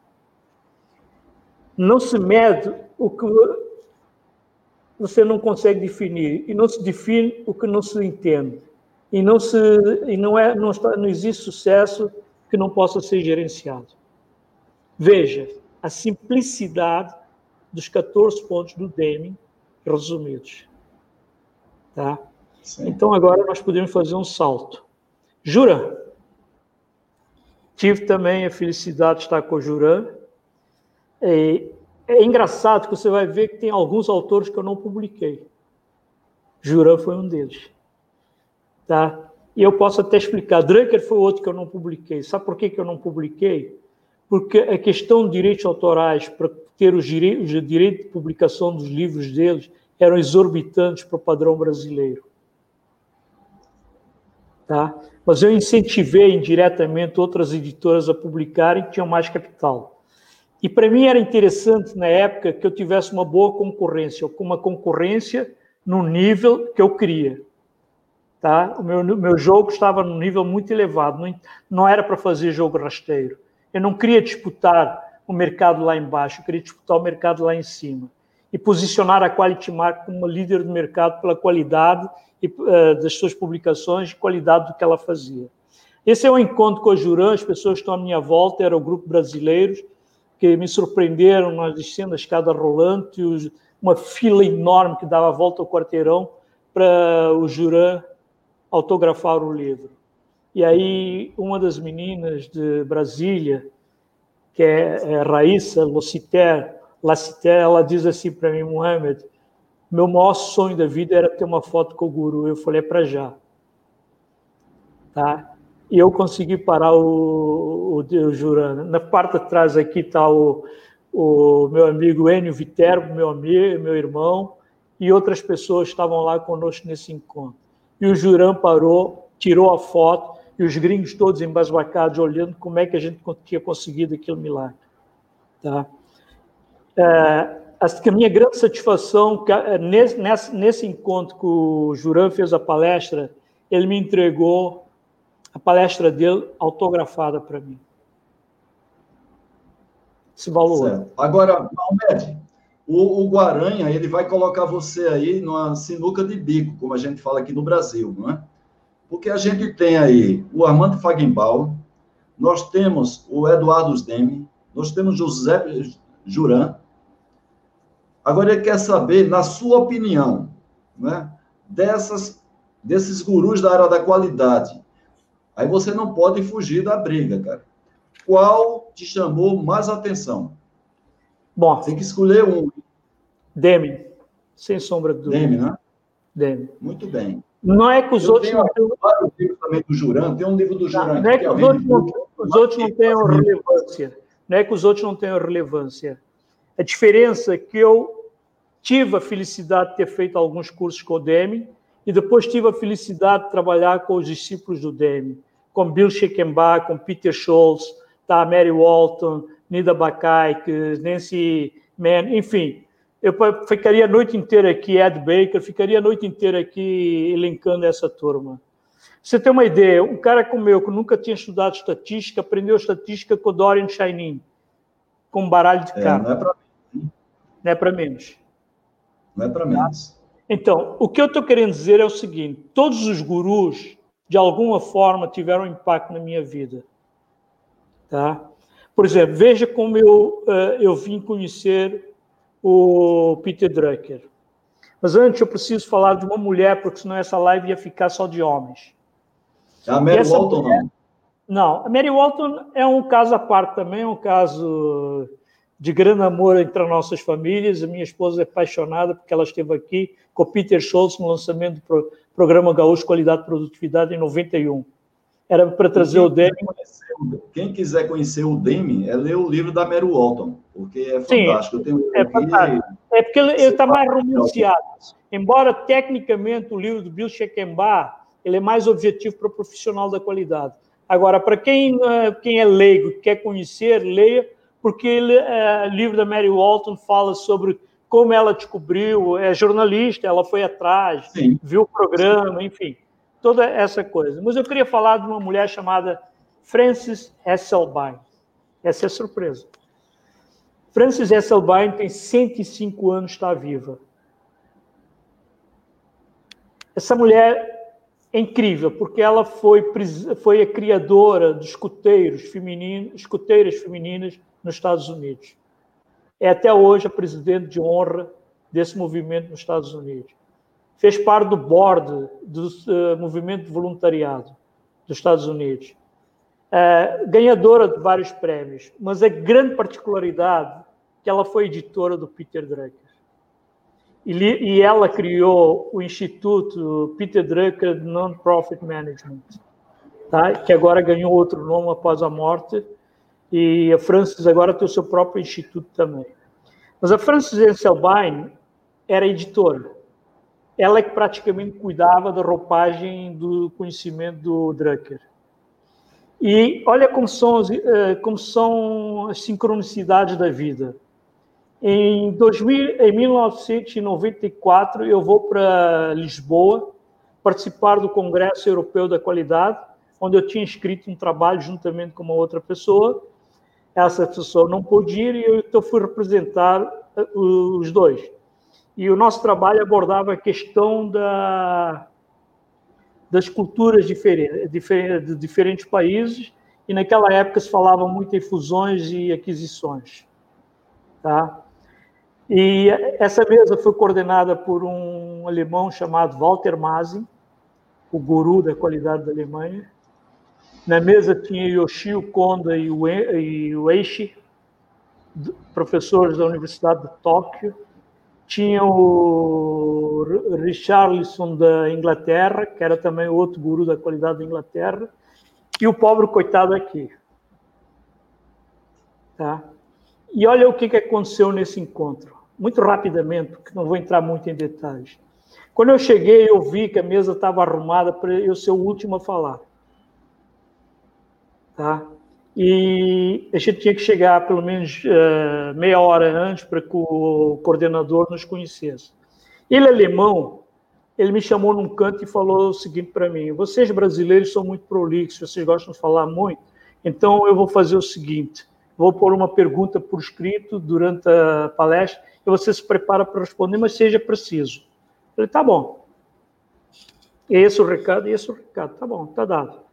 Não se mede o que você não consegue definir e não se define o que não se entende. E não se e não é não, está, não existe sucesso que não possa ser gerenciado. Veja a simplicidade dos 14 pontos do Deming resumidos. Tá? Então agora nós podemos fazer um salto. Jura? Tive também a felicidade de estar com o Juran. É, é engraçado que você vai ver que tem alguns autores que eu não publiquei. Juran foi um deles. Tá? E eu posso até explicar. Drucker foi outro que eu não publiquei. Sabe por que, que eu não publiquei? Porque a questão de direitos autorais, para ter direitos, direito de publicação dos livros deles, eram exorbitantes para o padrão brasileiro. Tá? Mas eu incentivei indiretamente outras editoras a publicarem que tinham mais capital. E para mim era interessante, na época, que eu tivesse uma boa concorrência, com uma concorrência no nível que eu queria. Tá? O meu, meu jogo estava num nível muito elevado, não, não era para fazer jogo rasteiro. Eu não queria disputar o mercado lá embaixo, eu queria disputar o mercado lá em cima. E posicionar a Quality Mark como uma líder do mercado pela qualidade e, uh, das suas publicações, qualidade do que ela fazia. Esse é um encontro com a Juran, as pessoas estão à minha volta, era o grupo brasileiros, que me surpreenderam nós descendo a escada rolante, uma fila enorme que dava a volta ao quarteirão para o Juran autografar o livro. E aí uma das meninas de Brasília, que é, é Raíssa Lociter, ela diz assim para mim, Mohamed, meu maior sonho da vida era ter uma foto com o guru. Eu falei, é para já. Tá? E eu consegui parar o, o, o Jurana. Na parte de trás aqui está o, o meu amigo Enio Viterbo, meu amigo, meu irmão, e outras pessoas estavam lá conosco nesse encontro. E o Juran parou, tirou a foto, e os gringos todos embasbacados, olhando como é que a gente tinha conseguido aquele milagre. Tá? É, a minha grande satisfação, é, nesse, nesse, nesse encontro que o Juran fez a palestra, ele me entregou a palestra dele autografada para mim. Esse valor. Agora, Almed, o, o Guaranha, ele vai colocar você aí numa sinuca de bico, como a gente fala aqui no Brasil, não é? Porque a gente tem aí o Armando Fagenbaum, nós temos o Eduardo Demi, nós temos José Juran, Agora ele quer saber, na sua opinião, né, dessas, desses gurus da área da qualidade. Aí você não pode fugir da briga, cara. Qual te chamou mais atenção? Bom, tem que escolher um. Demi, sem sombra de dúvida. Demi, né? Demi. Muito bem. Não é que os Eu outros não tenham. vários livros também do Juran, tem um livro do Juran. Não, não é que, os, outros não, os outros não tenham relevância. Não é que os outros não tenham relevância. A diferença é que eu tive a felicidade de ter feito alguns cursos com o Demi e depois tive a felicidade de trabalhar com os discípulos do Demi, com Bill Schickenbach, com Peter Schultz, tá, Mary Walton, Nida Bakaik, Nancy Mann, enfim. Eu ficaria a noite inteira aqui, Ed Baker, ficaria a noite inteira aqui elencando essa turma. Você tem uma ideia, um cara como eu, que nunca tinha estudado estatística, aprendeu estatística com Dorian Shinin, com um baralho de cartas. É, para Não é para menos. Não é para menos. Então, o que eu estou querendo dizer é o seguinte: todos os gurus, de alguma forma, tiveram impacto na minha vida. Tá? Por exemplo, veja como eu, eh, eu vim conhecer o Peter Drucker. Mas antes eu preciso falar de uma mulher, porque senão essa live ia ficar só de homens. A Mary Walton, mulher... não. Não, a Mary Walton é um caso à parte também, é um caso de grande amor entre as nossas famílias. A minha esposa é apaixonada porque ela esteve aqui com o Peter Schultz no lançamento do programa Gaúcho Qualidade e Produtividade em 91. Era para trazer o Deming. Quem quiser conhecer o Deming, é ler o livro da Mary Walton, porque é fantástico. Sim, é fantástico. É porque ele está mais romanceado. Embora, tecnicamente, o livro do Bill Shekenbach ele é mais objetivo para o profissional da qualidade. Agora, para quem, é, quem é leigo, quer conhecer, leia, porque ele, é, o livro da Mary Walton fala sobre como ela descobriu, é jornalista, ela foi atrás, Sim. viu o programa, enfim, toda essa coisa. Mas eu queria falar de uma mulher chamada Frances Hasselbein. Essa é a surpresa. Frances Hasselbein tem 105 anos, está viva. Essa mulher é incrível, porque ela foi, foi a criadora de escuteiros femininos, escuteiras femininas nos Estados Unidos. É até hoje a presidente de honra desse movimento nos Estados Unidos. Fez parte do board do uh, movimento de voluntariado dos Estados Unidos. Uh, ganhadora de vários prêmios, mas a grande particularidade é que ela foi editora do Peter Drucker. E, e ela criou o Instituto Peter Drucker Non-Profit Management, tá? que agora ganhou outro nome após a morte, e a Francis agora tem o seu próprio instituto também. Mas a Francis Enselbein era editora. Ela é que praticamente cuidava da roupagem do conhecimento do Drucker. E olha como são, eh, como são as sincronicidades da vida. Em, 2000, em 1994, eu vou para Lisboa participar do Congresso Europeu da Qualidade, onde eu tinha escrito um trabalho juntamente com uma outra pessoa essa pessoa não pôde ir e eu então fui representar eh, os dois. E o nosso trabalho abordava a questão da, das culturas diferentes, de diferentes países, e naquela época se falava muito em fusões e aquisições. Tá? E essa mesa foi coordenada por um alemão chamado Walter Masin, o guru da qualidade da Alemanha, na mesa tinha Yoshio Konda e o Eishi, professores da Universidade de Tóquio. Tinha o Richarlison da Inglaterra, que era também outro guru da qualidade da Inglaterra. E o pobre coitado aqui. Tá? E olha o que aconteceu nesse encontro. Muito rapidamente, porque não vou entrar muito em detalhes. Quando eu cheguei, eu vi que a mesa estava arrumada para eu ser o último a falar. Tá? E a gente tinha que chegar pelo menos uh, meia hora antes para que o coordenador nos conhecesse. Ele, alemão, ele me chamou num canto e falou o seguinte para mim: vocês brasileiros são muito prolixos, vocês gostam de falar muito, então eu vou fazer o seguinte: vou pôr uma pergunta por escrito durante a palestra e você se prepara para responder, mas seja preciso. Falei: tá bom. Esse é o recado, esse é o recado, tá bom, tá dado.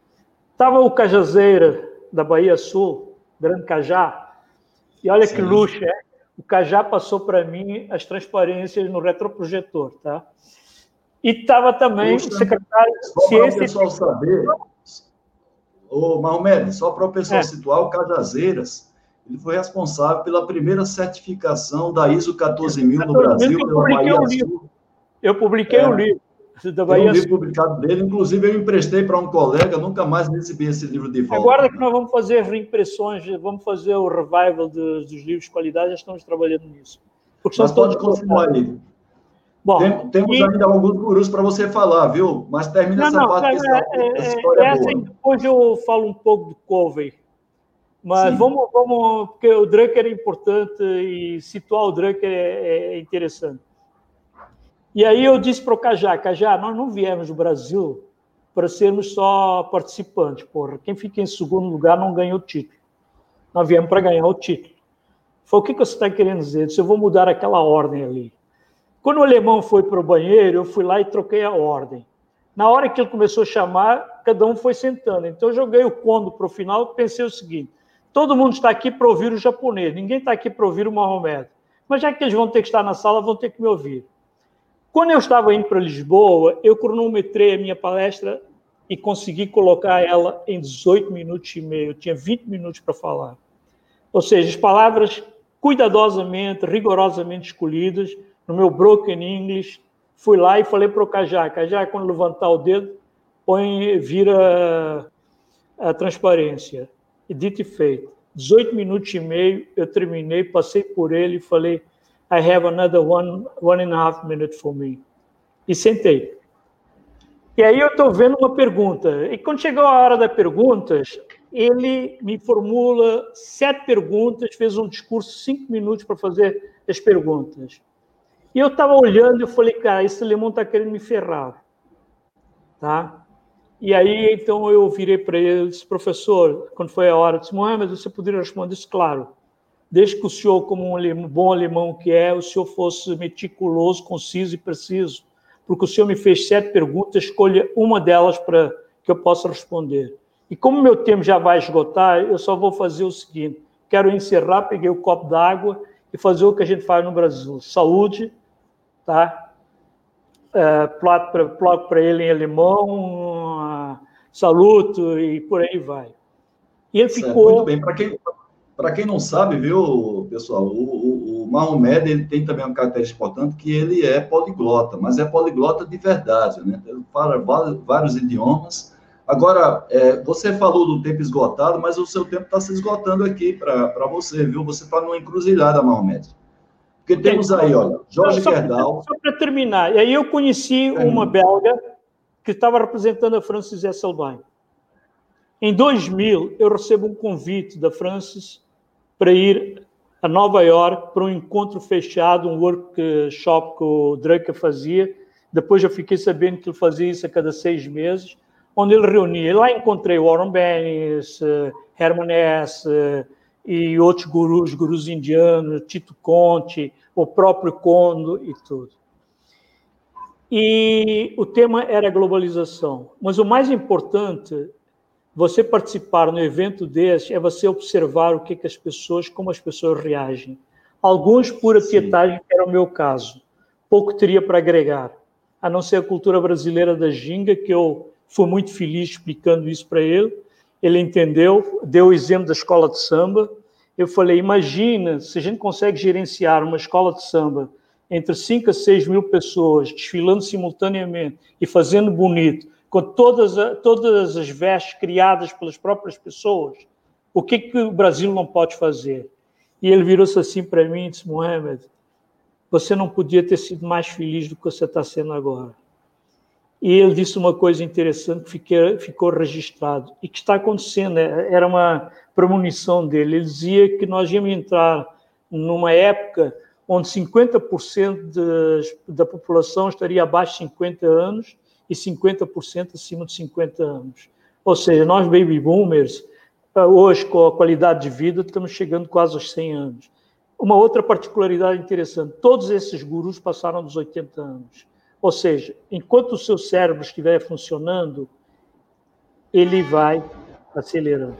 Estava o Cajazeira da Bahia Sul, Grande Cajá, e olha Sim. que luxo, é? O Cajá passou para mim as transparências no retroprojetor, tá? E estava também Poxa, o secretário de Ciência... Só para o pessoal saber, ô Mahomed, só para o pessoal é. situar, o Cajazeiras, ele foi responsável pela primeira certificação da ISO 14000 no Brasil, pela Bahia Sul. Eu publiquei o é. um livro. Da Bahia Tem um livro publicado dele, inclusive eu emprestei para um colega, nunca mais recebi esse livro de volta. Agora que nós vamos fazer reimpressões, vamos fazer o revival dos, dos livros de qualidade, já estamos trabalhando nisso. Porque mas pode continuar aí. Bom, Tem, temos e... ainda alguns gurus para você falar, viu? Mas termina não, essa não, parte. É, é, essa história essa, boa. Depois eu falo um pouco do Covey. Mas vamos, vamos, porque o Drucker é importante e situar o Drucker é, é interessante. E aí eu disse para o Cajá, Cajá, nós não viemos do Brasil para sermos só participantes, porra. Quem fica em segundo lugar não ganha o título. Nós viemos para ganhar o título. Foi o que, você está querendo dizer? Disse, eu vou mudar aquela ordem ali. Quando o alemão foi para o banheiro, eu fui lá e troquei a ordem. Na hora que ele começou a chamar, cada um foi sentando. Então eu joguei o condo para o final e pensei o seguinte: todo mundo está aqui para ouvir o japonês, ninguém está aqui para ouvir o Mahomet. Mas já que eles vão ter que estar na sala, vão ter que me ouvir. Quando eu estava indo para Lisboa, eu cronometrei a minha palestra e consegui colocar ela em 18 minutos e meio. Eu tinha 20 minutos para falar. Ou seja, as palavras cuidadosamente, rigorosamente escolhidas, no meu broken English, fui lá e falei para o Cajá, Cajá, quando levantar o dedo, põe, vira a transparência. E dito e feito. 18 minutos e meio, eu terminei, passei por ele e falei, I have another one, one and a half minute for me. E sentei. E aí eu estou vendo uma pergunta. E quando chegou a hora das perguntas, ele me formula sete perguntas, fez um discurso cinco minutos para fazer as perguntas. E eu estava olhando e falei, cara, esse alemão está querendo me ferrar. Tá? E aí, então, eu virei para ele e disse, professor, quando foi a hora, disse, Mohamed, você poderia responder isso? Claro. Desde que o senhor, como um bom alemão que é, o senhor fosse meticuloso, conciso e preciso, porque o senhor me fez sete perguntas, escolha uma delas para que eu possa responder. E como meu tempo já vai esgotar, eu só vou fazer o seguinte: quero encerrar, peguei o copo d'água e fazer o que a gente faz no Brasil: saúde, tá? É, plato para ele em alemão, saluto e por aí vai. E ele ficou. Muito bem. Para quem, para quem não sabe, viu, pessoal, o, o, o Mahomed ele tem também uma característica importante que ele é poliglota, mas é poliglota de verdade, né? Ele fala vários idiomas Agora, é, você falou do tempo esgotado, mas o seu tempo está se esgotando aqui para você, viu? Você está numa encruzilhada, Mahomet. Porque temos aí, olha, Jorge só, Gerdau. Só para terminar, e aí eu conheci é. uma belga que estava representando a Francis Esselbein. Em 2000, eu recebo um convite da Francis para ir a Nova York para um encontro fechado, um workshop que o Drake fazia. Depois eu fiquei sabendo que ele fazia isso a cada seis meses onde ele reunia. Lá encontrei Warren Bennis, eh, Herman Hesse eh, e outros gurus, gurus indianos, Tito Conte, o próprio Kondo e tudo. E o tema era globalização. Mas o mais importante, você participar no evento desse, é você observar o que, que as pessoas, como as pessoas reagem. Alguns por atietagem, que era o meu caso. Pouco teria para agregar, a não ser a cultura brasileira da ginga, que eu Fui muito feliz explicando isso para ele. Ele entendeu, deu o exemplo da escola de samba. Eu falei: imagina se a gente consegue gerenciar uma escola de samba entre 5 a 6 mil pessoas desfilando simultaneamente e fazendo bonito, com todas, todas as vestes criadas pelas próprias pessoas, o que, que o Brasil não pode fazer? E ele virou-se assim para mim e disse: Mohamed, você não podia ter sido mais feliz do que você está sendo agora. E ele disse uma coisa interessante que ficou, ficou registrado e que está acontecendo, né? era uma premonição dele. Ele dizia que nós íamos entrar numa época onde 50% de, da população estaria abaixo de 50 anos e 50% acima de 50 anos. Ou seja, nós baby boomers, hoje com a qualidade de vida, estamos chegando quase aos 100 anos. Uma outra particularidade interessante, todos esses gurus passaram dos 80 anos. Ou seja, enquanto o seu cérebro estiver funcionando, ele vai acelerando.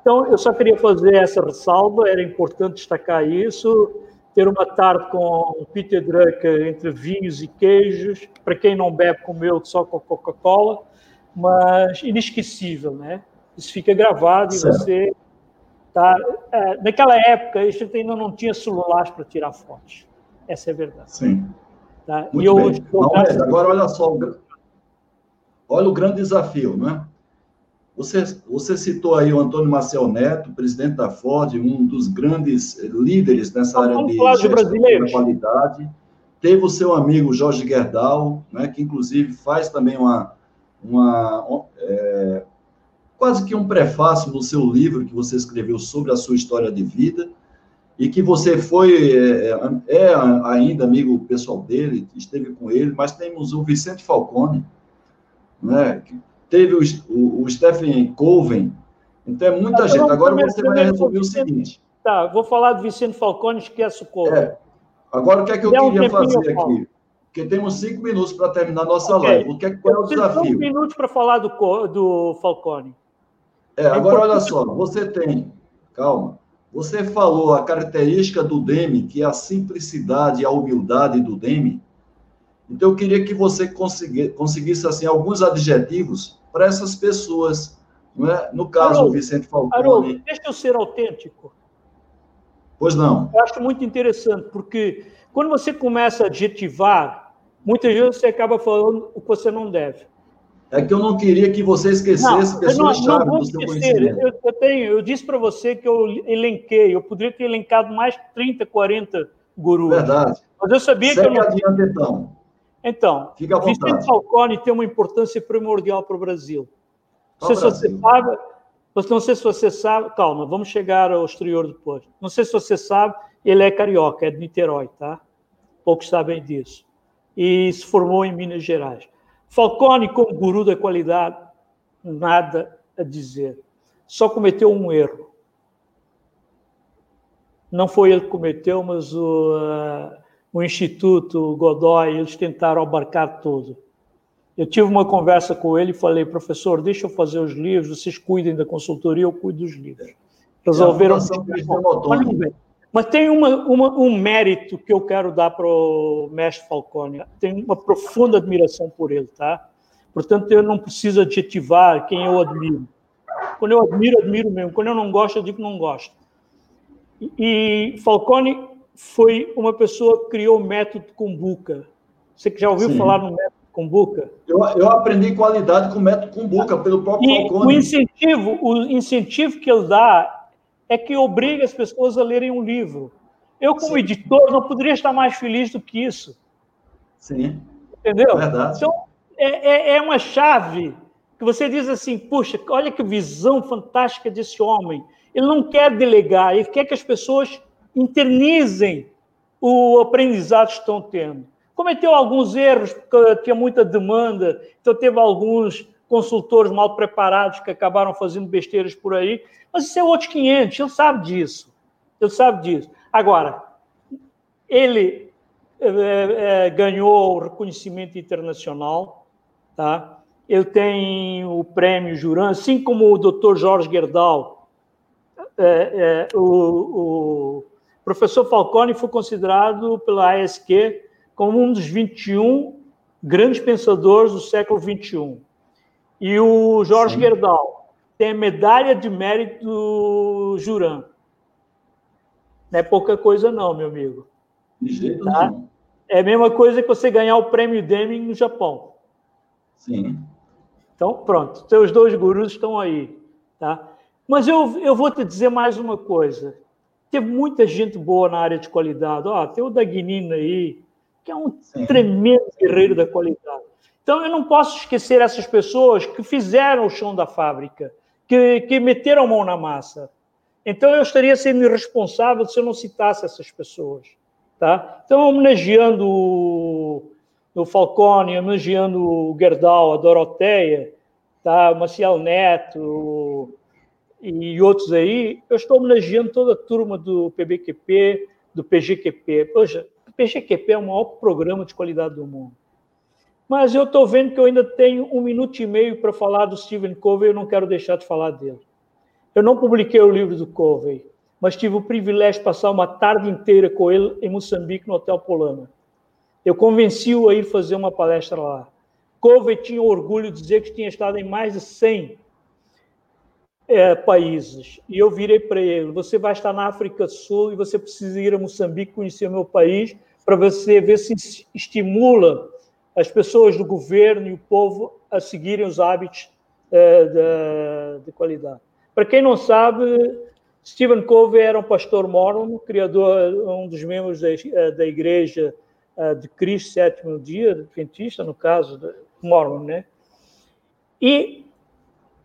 Então, eu só queria fazer essa ressalva, era importante destacar isso, ter uma tarde com Peter Drucker entre vinhos e queijos, para quem não bebe como eu, só com Coca-Cola, mas inesquecível, né? Isso fica gravado certo. e você tá é, naquela época a gente ainda não tinha celulares para tirar fotos. Essa é a verdade. Sim. Tá? Muito e hoje, Não, agora, olha só, olha o grande desafio, né? Você, você citou aí o Antônio Marcel Neto, presidente da Ford, um dos grandes líderes nessa área de, de qualidade. Teve o seu amigo Jorge Gerdau, né, que inclusive faz também uma, uma é, quase que um prefácio no seu livro que você escreveu sobre a sua história de vida e que você foi, é, é, é, ainda amigo pessoal dele, esteve com ele, mas temos o Vicente Falcone, né? Teve o, o, o Stephen Colvin, então é muita gente. Agora você vai resolver o seguinte. Tá, vou falar do Vicente Falcone, esquece o Colvin. É. Agora, o que é que eu queria um fazer aqui? Porque temos cinco minutos para terminar a nossa okay. live. O que é, qual é o desafio? Cinco minutos para falar do, do Falcone. É, agora olha só, você tem, calma, você falou a característica do Demi, que é a simplicidade e a humildade do Demi. Então, eu queria que você conseguisse, assim, alguns adjetivos para essas pessoas. Não é? No caso, do Vicente Falcone... Haroldo, deixa eu ser autêntico. Pois não. Eu acho muito interessante, porque quando você começa a adjetivar, muitas vezes você acaba falando o que você não deve. É que eu não queria que você esquecesse não, pessoas-chave do seu conhecimento. Eu, eu, tenho, eu disse para você que eu elenquei, eu poderia ter elencado mais 30, 40 gurus. Verdade. Mas eu sabia Segue que eu não... adiante, então. Então, Vicente Falcone tem uma importância primordial para o Brasil. Não sei se você sabe, não sei se você sabe, calma, vamos chegar ao exterior depois. Não sei se você sabe, ele é carioca, é de Niterói, tá? Poucos sabem disso. E se formou em Minas Gerais. Falcone, como guru da qualidade, nada a dizer. Só cometeu um erro. Não foi ele que cometeu, mas o, uh, o Instituto Godoy, eles tentaram abarcar tudo. Eu tive uma conversa com ele e falei, professor, deixa eu fazer os livros, vocês cuidem da consultoria, eu cuido dos livros. Resolveram. É mas tem uma, uma, um mérito que eu quero dar para o mestre Falcone. Tenho uma profunda admiração por ele, tá? Portanto, eu não preciso adjetivar quem eu admiro. Quando eu admiro, admiro mesmo. Quando eu não gosto, eu digo que não gosto. E Falcone foi uma pessoa que criou o método Kumbuka. Você que já ouviu Sim. falar no método Kumbuka? Eu, eu aprendi qualidade com o método Kumbuka, pelo próprio e Falcone. O incentivo, o incentivo que ele dá é que obriga as pessoas a lerem um livro. Eu, como Sim. editor, não poderia estar mais feliz do que isso. Sim. Entendeu? Verdade. Então, é, é, é uma chave que você diz assim: puxa, olha que visão fantástica desse homem. Ele não quer delegar, ele quer que as pessoas internizem o aprendizado que estão tendo. Cometeu alguns erros, porque tinha muita demanda, então teve alguns consultores mal preparados que acabaram fazendo besteiras por aí, mas isso é outros 500, ele sabe disso. Ele sabe disso. Agora, ele é, é, ganhou reconhecimento internacional, tá? Ele tem o prêmio Juran, assim como o Dr. Jorge Gerdau. É, o, professor Falcone foi considerado pela ASQ como um dos 21 grandes pensadores do século 21. E o Jorge Sim. Gerdau tem a medalha de mérito do Juran. Não é pouca coisa, não, meu amigo. De jeito tá? É a mesma coisa que você ganhar o prêmio Deming no Japão. Sim. Então, pronto. Seus dois gurus estão aí. Tá? Mas eu, eu vou te dizer mais uma coisa. Teve muita gente boa na área de qualidade. Ó, tem o Dagnino aí, que é um Sim. tremendo guerreiro da qualidade. Então, eu não posso esquecer essas pessoas que fizeram o chão da fábrica, que, que meteram a mão na massa. Então, eu estaria sendo irresponsável se eu não citasse essas pessoas. Tá? Então, homenageando o, o Falcone, homenageando o Gerdau, a Doroteia, tá? o Maciel Neto e outros aí, eu estou homenageando toda a turma do PBQP, do PGQP. Poxa, o PGQP é o maior programa de qualidade do mundo. Mas eu estou vendo que eu ainda tenho um minuto e meio para falar do Stephen Covey eu não quero deixar de falar dele. Eu não publiquei o livro do Covey, mas tive o privilégio de passar uma tarde inteira com ele em Moçambique, no Hotel Polana. Eu convenci-o a ir fazer uma palestra lá. Covey tinha orgulho de dizer que tinha estado em mais de 100 é, países. E eu virei para ele: você vai estar na África Sul e você precisa ir a Moçambique conhecer meu país para você ver se estimula as pessoas do governo e o povo a seguirem os hábitos uh, de, de, qualidade. Para quem não sabe, Stephen Covey era um pastor mormon, criador, um dos membros da, eh, da Igreja uh, de Cristo Sétimo Dia, adventista, no caso, mormon, né? E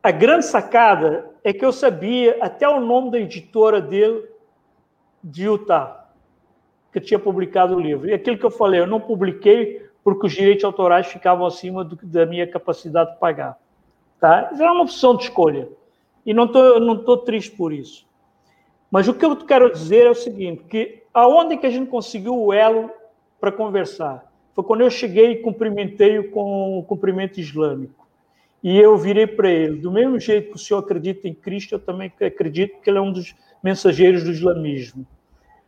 a grande sacada é que eu sabia até o nome da editora dele de Utah, que tinha publicado o livro. E aquilo que eu falei, eu não publiquei porque os direitos autorais ficavam acima do, da minha capacidade de pagar. Tá? Era uma opção de escolha. E não estou não tô triste por isso. Mas o que eu quero dizer é o seguinte, que aonde que a gente conseguiu o elo para conversar? Foi quando eu cheguei e cumprimentei-o com o cumprimento islâmico. E eu virei para ele, do mesmo jeito que o senhor acredita em Cristo, eu também acredito que ele é um dos mensageiros do islamismo.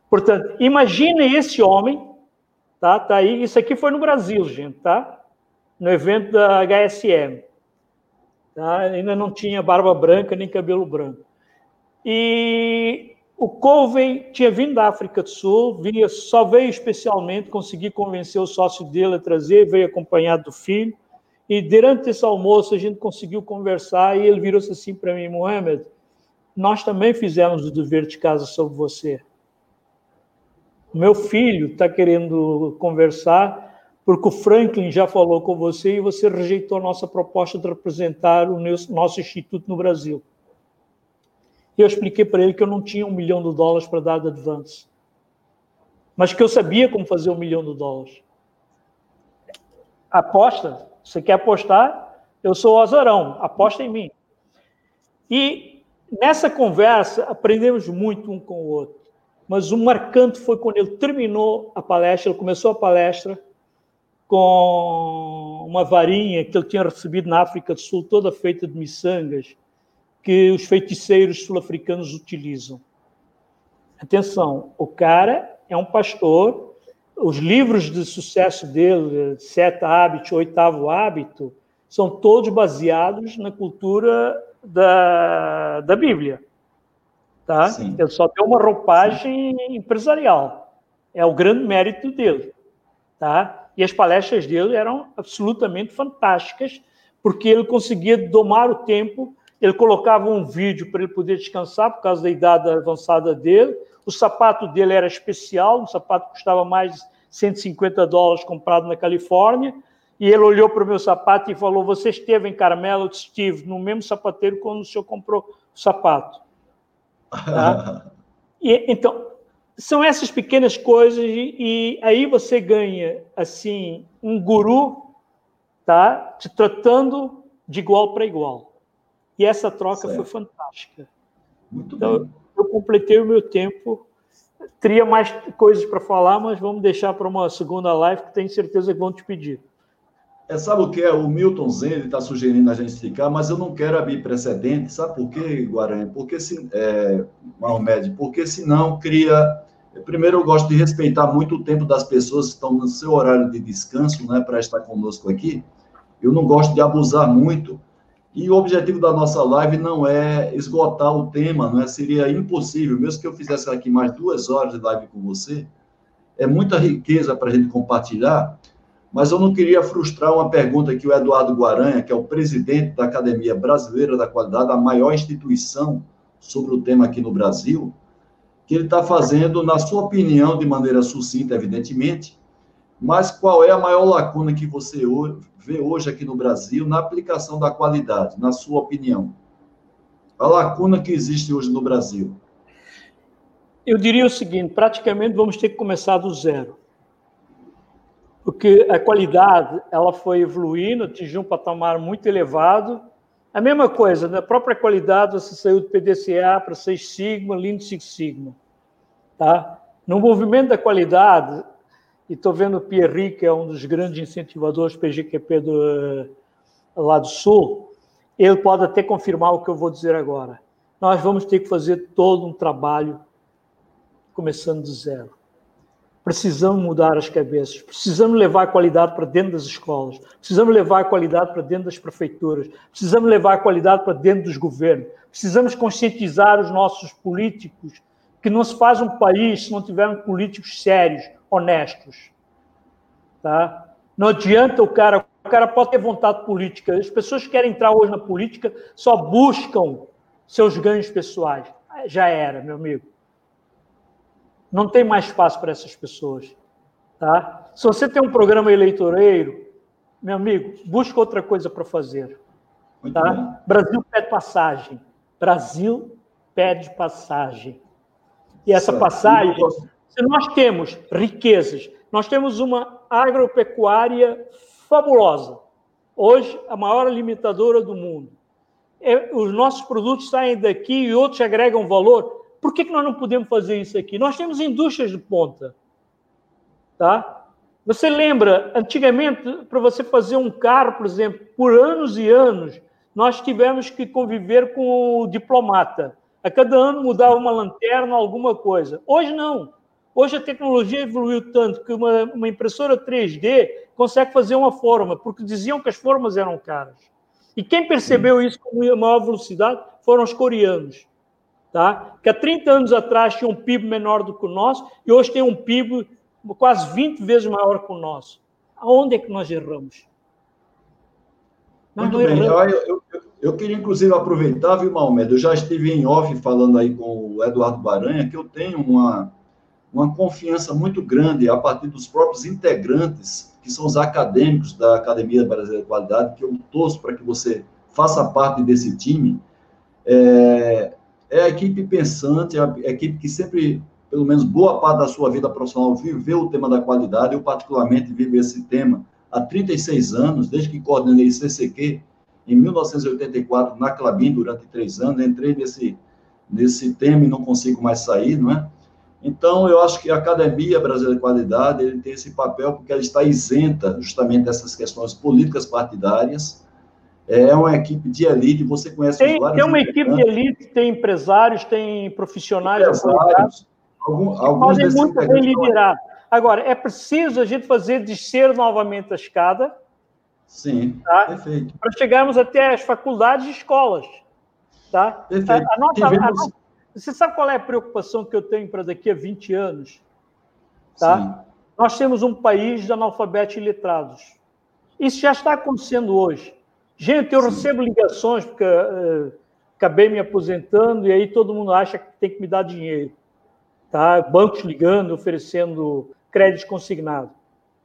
Portanto, imagine esse homem Tá? Tá aí. Isso aqui foi no Brasil, gente, tá? No evento da HSM. Tá? Ainda não tinha barba branca nem cabelo branco. E o Covey tinha vindo da África do Sul, vinha, só veio especialmente conseguir convencer o sócio dele a trazer, veio acompanhado do filho. E durante esse almoço a gente conseguiu conversar e ele virou-se assim para mim, Mohamed, nós também fizemos o dever de casa sobre você. Meu filho está querendo conversar porque o Franklin já falou com você e você rejeitou a nossa proposta de representar o nosso instituto no Brasil. E eu expliquei para ele que eu não tinha um milhão de dólares para dar de advance, mas que eu sabia como fazer um milhão de dólares. Aposta, você quer apostar? Eu sou o azarão, aposta em mim. E nessa conversa aprendemos muito um com o outro. Mas o marcante foi quando ele terminou a palestra, ele começou a palestra com uma varinha que ele tinha recebido na África do Sul, toda feita de miçangas, que os feiticeiros sul-africanos utilizam. Atenção, o cara é um pastor os livros de sucesso dele, Sete Hábitos, Oitavo Hábito, são todos baseados na cultura da, da Bíblia. Tá? Ele só tem uma roupagem Sim. empresarial. É o grande mérito dele. Tá? E as palestras dele eram absolutamente fantásticas, porque ele conseguia domar o tempo, ele colocava um vídeo para ele poder descansar, por causa da idade avançada dele, o sapato dele era especial, um sapato custava mais de 150 dólares comprado na Califórnia. E ele olhou para o meu sapato e falou: Você esteve em Carmelo? Eu estive no mesmo sapateiro quando o senhor comprou o sapato. Tá? e, então, são essas pequenas coisas, e, e, aí você ganha assim um guru tá? te tratando de igual para igual. E essa troca certo. foi fantástica. Muito então, bem eu completei o meu tempo. Teria mais coisas para falar, mas vamos deixar para uma segunda live que tenho certeza que vão te pedir. É, sabe o que é? O Milton Zen está sugerindo a gente explicar, mas eu não quero abrir precedente. Sabe por quê, Guarani? Porque se, é, Mahomed, porque senão cria. Primeiro, eu gosto de respeitar muito o tempo das pessoas que estão no seu horário de descanso, né, para estar conosco aqui. Eu não gosto de abusar muito, e o objetivo da nossa live não é esgotar o tema, não é? Seria impossível, mesmo que eu fizesse aqui mais duas horas de live com você, é muita riqueza para a gente compartilhar, mas eu não queria frustrar uma pergunta que o Eduardo Guaranha, que é o presidente da Academia Brasileira da Qualidade, a maior instituição sobre o tema aqui no Brasil, que ele está fazendo, na sua opinião, de maneira sucinta, evidentemente, mas qual é a maior lacuna que você vê hoje aqui no Brasil na aplicação da qualidade, na sua opinião? A lacuna que existe hoje no Brasil? Eu diria o seguinte: praticamente vamos ter que começar do zero. Porque a qualidade ela foi evoluindo, atingiu um patamar muito elevado. A mesma coisa, na própria qualidade, você saiu do PDCA para Seis Sigma, Lean Six Sigma. Tá? No movimento da qualidade, e estou vendo o Pierre, que é um dos grandes incentivadores PGQP do, eh, lá do Sul, ele pode até confirmar o que eu vou dizer agora. Nós vamos ter que fazer todo um trabalho começando do zero. Precisamos mudar as cabeças, precisamos levar a qualidade para dentro das escolas, precisamos levar a qualidade para dentro das prefeituras, precisamos levar a qualidade para dentro dos governos, precisamos conscientizar os nossos políticos que não se faz um país se não tivermos políticos sérios, honestos. Tá? Não adianta o cara, o cara pode ter vontade política. As pessoas que querem entrar hoje na política só buscam seus ganhos pessoais. Já era, meu amigo. Não tem mais espaço para essas pessoas. Tá? Se você tem um programa eleitoreiro, meu amigo, busca outra coisa para fazer. Tá? Brasil pede passagem. Brasil pede passagem. E essa passagem se nós temos riquezas, nós temos uma agropecuária fabulosa. Hoje, a maior alimentadora do mundo. É, os nossos produtos saem daqui e outros agregam valor. Por que, que nós não podemos fazer isso aqui? Nós temos indústrias de ponta. Tá? Você lembra, antigamente, para você fazer um carro, por exemplo, por anos e anos, nós tivemos que conviver com o diplomata. A cada ano mudava uma lanterna, alguma coisa. Hoje não. Hoje a tecnologia evoluiu tanto que uma, uma impressora 3D consegue fazer uma forma, porque diziam que as formas eram caras. E quem percebeu isso com maior velocidade foram os coreanos. Tá? Que há 30 anos atrás tinha um PIB menor do que o nosso e hoje tem um PIB quase 20 vezes maior que o nosso. Aonde é que nós erramos? Muito bem. Eu, eu, eu, queria, inclusive, aproveitar, viu, Mahomet? Eu já estive em off falando aí com o Eduardo Baranha, que eu tenho uma, uma confiança muito grande a partir dos próprios integrantes, que são os acadêmicos da Academia Brasileira de Qualidade, que eu torço para que você faça parte desse time. É, é a equipe pensante, é a equipe que sempre, pelo menos boa parte da sua vida profissional, viveu o tema da qualidade. Eu, particularmente, vivo esse tema há 36 anos, desde que coordenei CCQ em 1984 na Clabin durante três anos. Entrei nesse, nesse tema e não consigo mais sair, não é? Então, eu acho que a Academia Brasileira de Qualidade ele tem esse papel porque ela está isenta justamente dessas questões políticas partidárias. É uma equipe de elite, você conhece tem, Tem uma equipe de elite, tem empresários, tem profissionais. Empresários, algum, alguns podem muito bem liderar. Agora, é preciso a gente fazer descer novamente a escada. Sim, tá? perfeito. Para chegarmos até as faculdades e escolas. Tá? Perfeito. A, a nossa, a nossa, você sabe qual é a preocupação que eu tenho para daqui a 20 anos? Tá? Sim. Nós temos um país de analfabetos e letrados. Isso já está acontecendo hoje. Gente, eu Sim. recebo ligações, porque uh, acabei me aposentando, e aí todo mundo acha que tem que me dar dinheiro. Tá? Bancos ligando, oferecendo crédito consignado.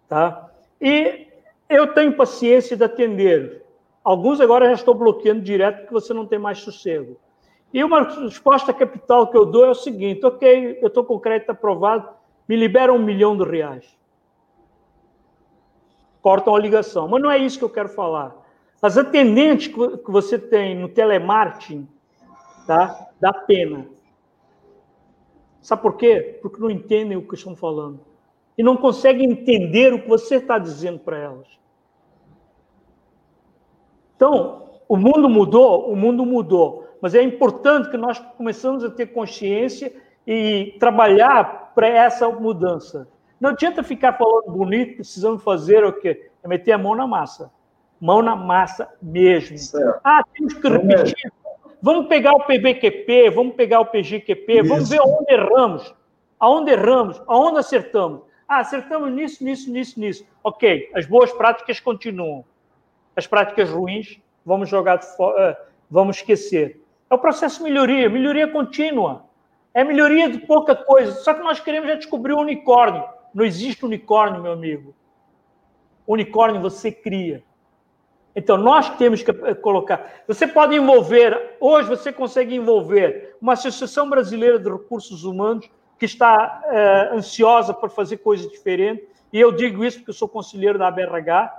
Tá? E eu tenho paciência de atender. Alguns agora já estou bloqueando direto porque você não tem mais sossego. E uma resposta capital que eu dou é o seguinte: ok, eu estou com crédito aprovado, me libera um milhão de reais. Cortam a ligação. Mas não é isso que eu quero falar. As atendentes que você tem no telemarketing, tá? Dá pena. Sabe por quê? Porque não entendem o que estão falando e não conseguem entender o que você está dizendo para elas. Então, o mundo mudou, o mundo mudou, mas é importante que nós começamos a ter consciência e trabalhar para essa mudança. Não adianta ficar falando bonito, precisamos fazer o quê? É meter a mão na massa. Mão na massa mesmo. Certo. Ah, temos que repetir. Vamos pegar o PBQP, vamos pegar o PGQP, Isso. vamos ver onde erramos. Aonde erramos, aonde acertamos. Ah, acertamos nisso, nisso, nisso, nisso. Ok, as boas práticas continuam. As práticas ruins, vamos jogar de fora, uh, vamos esquecer. É o processo de melhoria, melhoria contínua. É melhoria de pouca coisa. Só que nós queremos já descobrir o unicórnio. Não existe unicórnio, meu amigo. Unicórnio você cria. Então, nós temos que eh, colocar. Você pode envolver, hoje você consegue envolver uma Associação Brasileira de Recursos Humanos que está é, ansiosa por fazer coisas diferentes, e eu digo isso porque eu sou conselheiro da ABRH,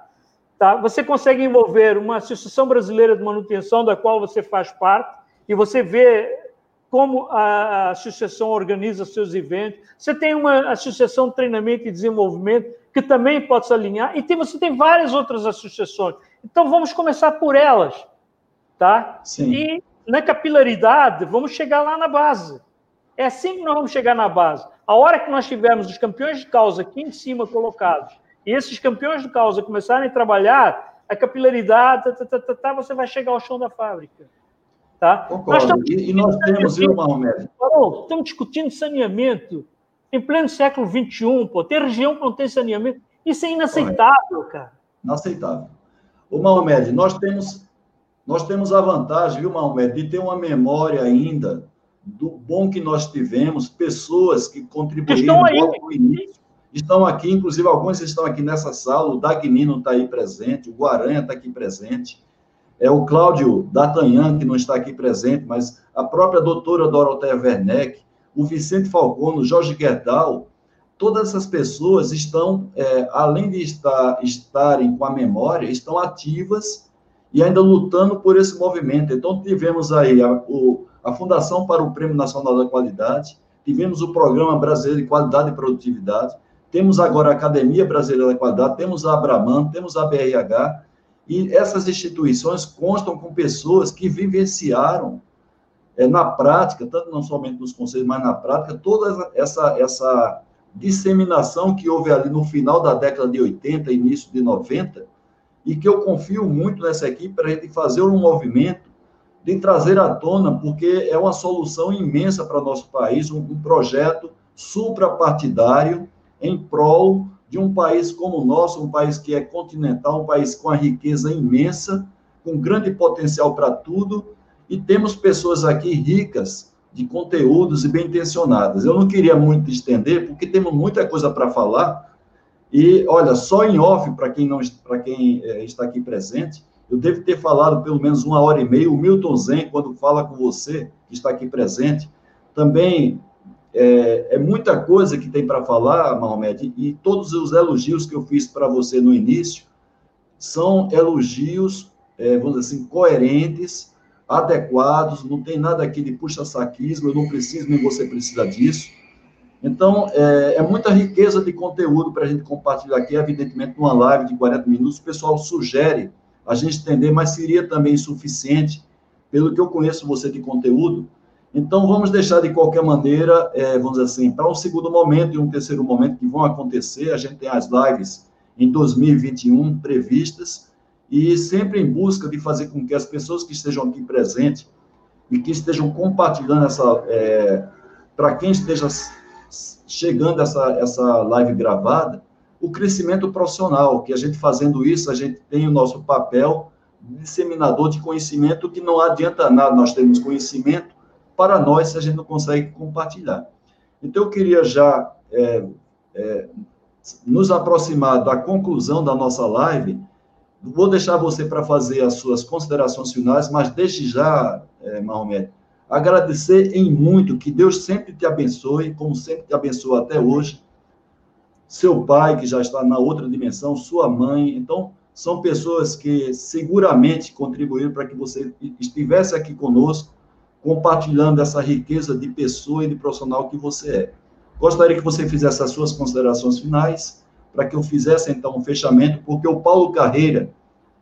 tá? Você consegue envolver uma Associação Brasileira de Manutenção, da qual você faz parte, e você vê como a associação organiza seus eventos. Você tem uma associação de treinamento e desenvolvimento que também pode se alinhar, e tem, você tem várias outras associações. Então, vamos começar por elas, tá? Sim. E na capilaridade, vamos chegar lá na base. É assim que nós vamos chegar na base. A hora que nós tivermos os campeões de causa aqui em cima colocados, e esses campeões de causa começarem a trabalhar, a capilaridade, tá, tá, tá, tá, tá você vai chegar ao chão da fábrica. Tá? Concordo. Nós e, nós temos, viu, Mahomet? Estamos discutindo saneamento em pleno século XXI, pô. Tem região que não tem saneamento. Isso é inaceitável, cara. Inaceitável. Ô, Mahomet, nós temos, nós temos a vantagem, viu, Mahomet, de ter uma memória ainda do bom que nós tivemos, pessoas que contribuíram no início. Estão aqui, inclusive alguns estão aqui nessa sala, o Dagnino está aí presente, o Guaranha está aqui presente, é o Cláudio D'Artagnan, que não está aqui presente, mas a própria doutora Doroteia Werneck, o Vicente Falcone, o Jorge Gerdau, todas essas pessoas estão, é, além de estar, estarem com a memória, estão ativas e ainda lutando por esse movimento. Então, tivemos aí a, o, a Fundação para o Prêmio Nacional da Qualidade, tivemos o Programa Brasileiro de Qualidade e Produtividade, temos agora a Academia Brasileira da Qualidade, temos a Abraman, temos a BRH, e essas instituições constam com pessoas que vivenciaram é, na prática, tanto não somente nos conselhos, mas na prática, toda essa, essa disseminação que houve ali no final da década de 80, início de 90, e que eu confio muito nessa equipe para a gente fazer um movimento de trazer à tona, porque é uma solução imensa para nosso país, um, um projeto suprapartidário em prol de um país como o nosso, um país que é continental, um país com a riqueza imensa, com grande potencial para tudo, e temos pessoas aqui ricas de conteúdos e bem intencionadas. Eu não queria muito estender, porque temos muita coisa para falar, e olha, só em off, para quem, não, quem é, está aqui presente, eu devo ter falado pelo menos uma hora e meia. O Milton Zen, quando fala com você, que está aqui presente, também é, é muita coisa que tem para falar, Mahomet, e todos os elogios que eu fiz para você no início são elogios, é, vamos dizer assim, coerentes, adequados, não tem nada aqui de puxa-saquismo, eu não preciso, nem você precisa disso. Então, é, é muita riqueza de conteúdo para a gente compartilhar aqui, evidentemente, numa live de 40 minutos, o pessoal sugere a gente entender, mas seria também suficiente, pelo que eu conheço você de conteúdo, então, vamos deixar de qualquer maneira, é, vamos dizer assim, para um segundo momento e um terceiro momento que vão acontecer. A gente tem as lives em 2021 previstas e sempre em busca de fazer com que as pessoas que estejam aqui presentes e que estejam compartilhando essa, é, para quem esteja chegando essa, essa live gravada, o crescimento profissional, que a gente fazendo isso, a gente tem o nosso papel disseminador de conhecimento, que não adianta nada nós termos conhecimento para nós se a gente não consegue compartilhar. Então, eu queria já é, é, nos aproximar da conclusão da nossa live. Vou deixar você para fazer as suas considerações finais, mas desde já, é, Mahomet, agradecer em muito, que Deus sempre te abençoe, como sempre te abençoa até hoje. Seu pai, que já está na outra dimensão, sua mãe. Então, são pessoas que seguramente contribuíram para que você estivesse aqui conosco compartilhando essa riqueza de pessoa e de profissional que você é. Gostaria que você fizesse as suas considerações finais, para que eu fizesse então um fechamento, porque o Paulo Carreira,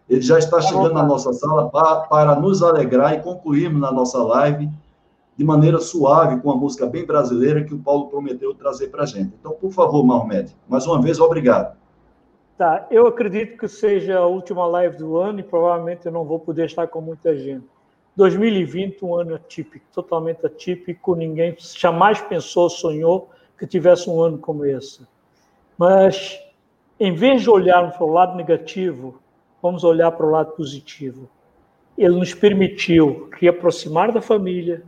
ele já está chegando na nossa sala para, para nos alegrar e concluirmos na nossa live de maneira suave, com uma música bem brasileira que o Paulo prometeu trazer para a gente. Então, por favor, Mahomet, mais uma vez, obrigado. Tá, eu acredito que seja a última live do ano e provavelmente eu não vou poder estar com muita gente. 2020, um ano atípico, totalmente atípico, ninguém jamais pensou, sonhou que tivesse um ano como esse. Mas, em vez de olharmos para o lado negativo, vamos olhar para o lado positivo. Ele nos permitiu reaproximar da família,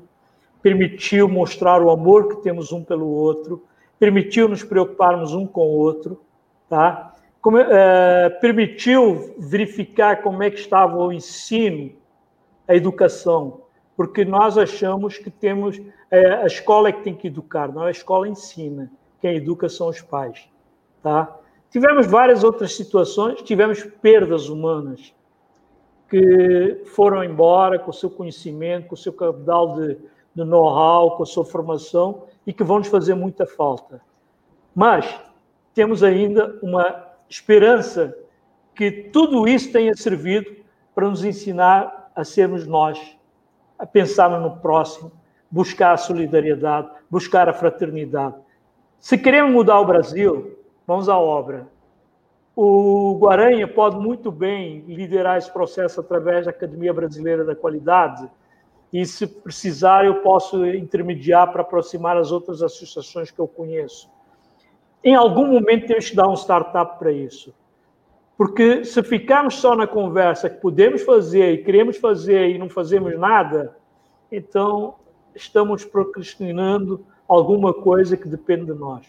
permitiu mostrar o amor que temos um pelo outro, permitiu nos preocuparmos um com o outro, tá? Como, é, permitiu verificar como é que estava o ensino a educação, porque nós achamos que temos é, a escola é que tem que educar, não é a escola ensina, quem educa são os pais, tá? Tivemos várias outras situações, tivemos perdas humanas que foram embora com o seu conhecimento, com o seu capital de, de know-how, com a sua formação e que vão nos fazer muita falta. Mas temos ainda uma esperança que tudo isso tenha servido para nos ensinar a sermos nós, a pensarmos no próximo, buscar a solidariedade, buscar a fraternidade. Se queremos mudar o Brasil, vamos à obra. O Guaranha pode muito bem liderar esse processo através da Academia Brasileira da Qualidade, e se precisar, eu posso intermediar para aproximar as outras associações que eu conheço. Em algum momento, temos que dar um startup para isso. Porque se ficarmos só na conversa que podemos fazer e queremos fazer e não fazemos nada, então estamos procrastinando alguma coisa que depende de nós.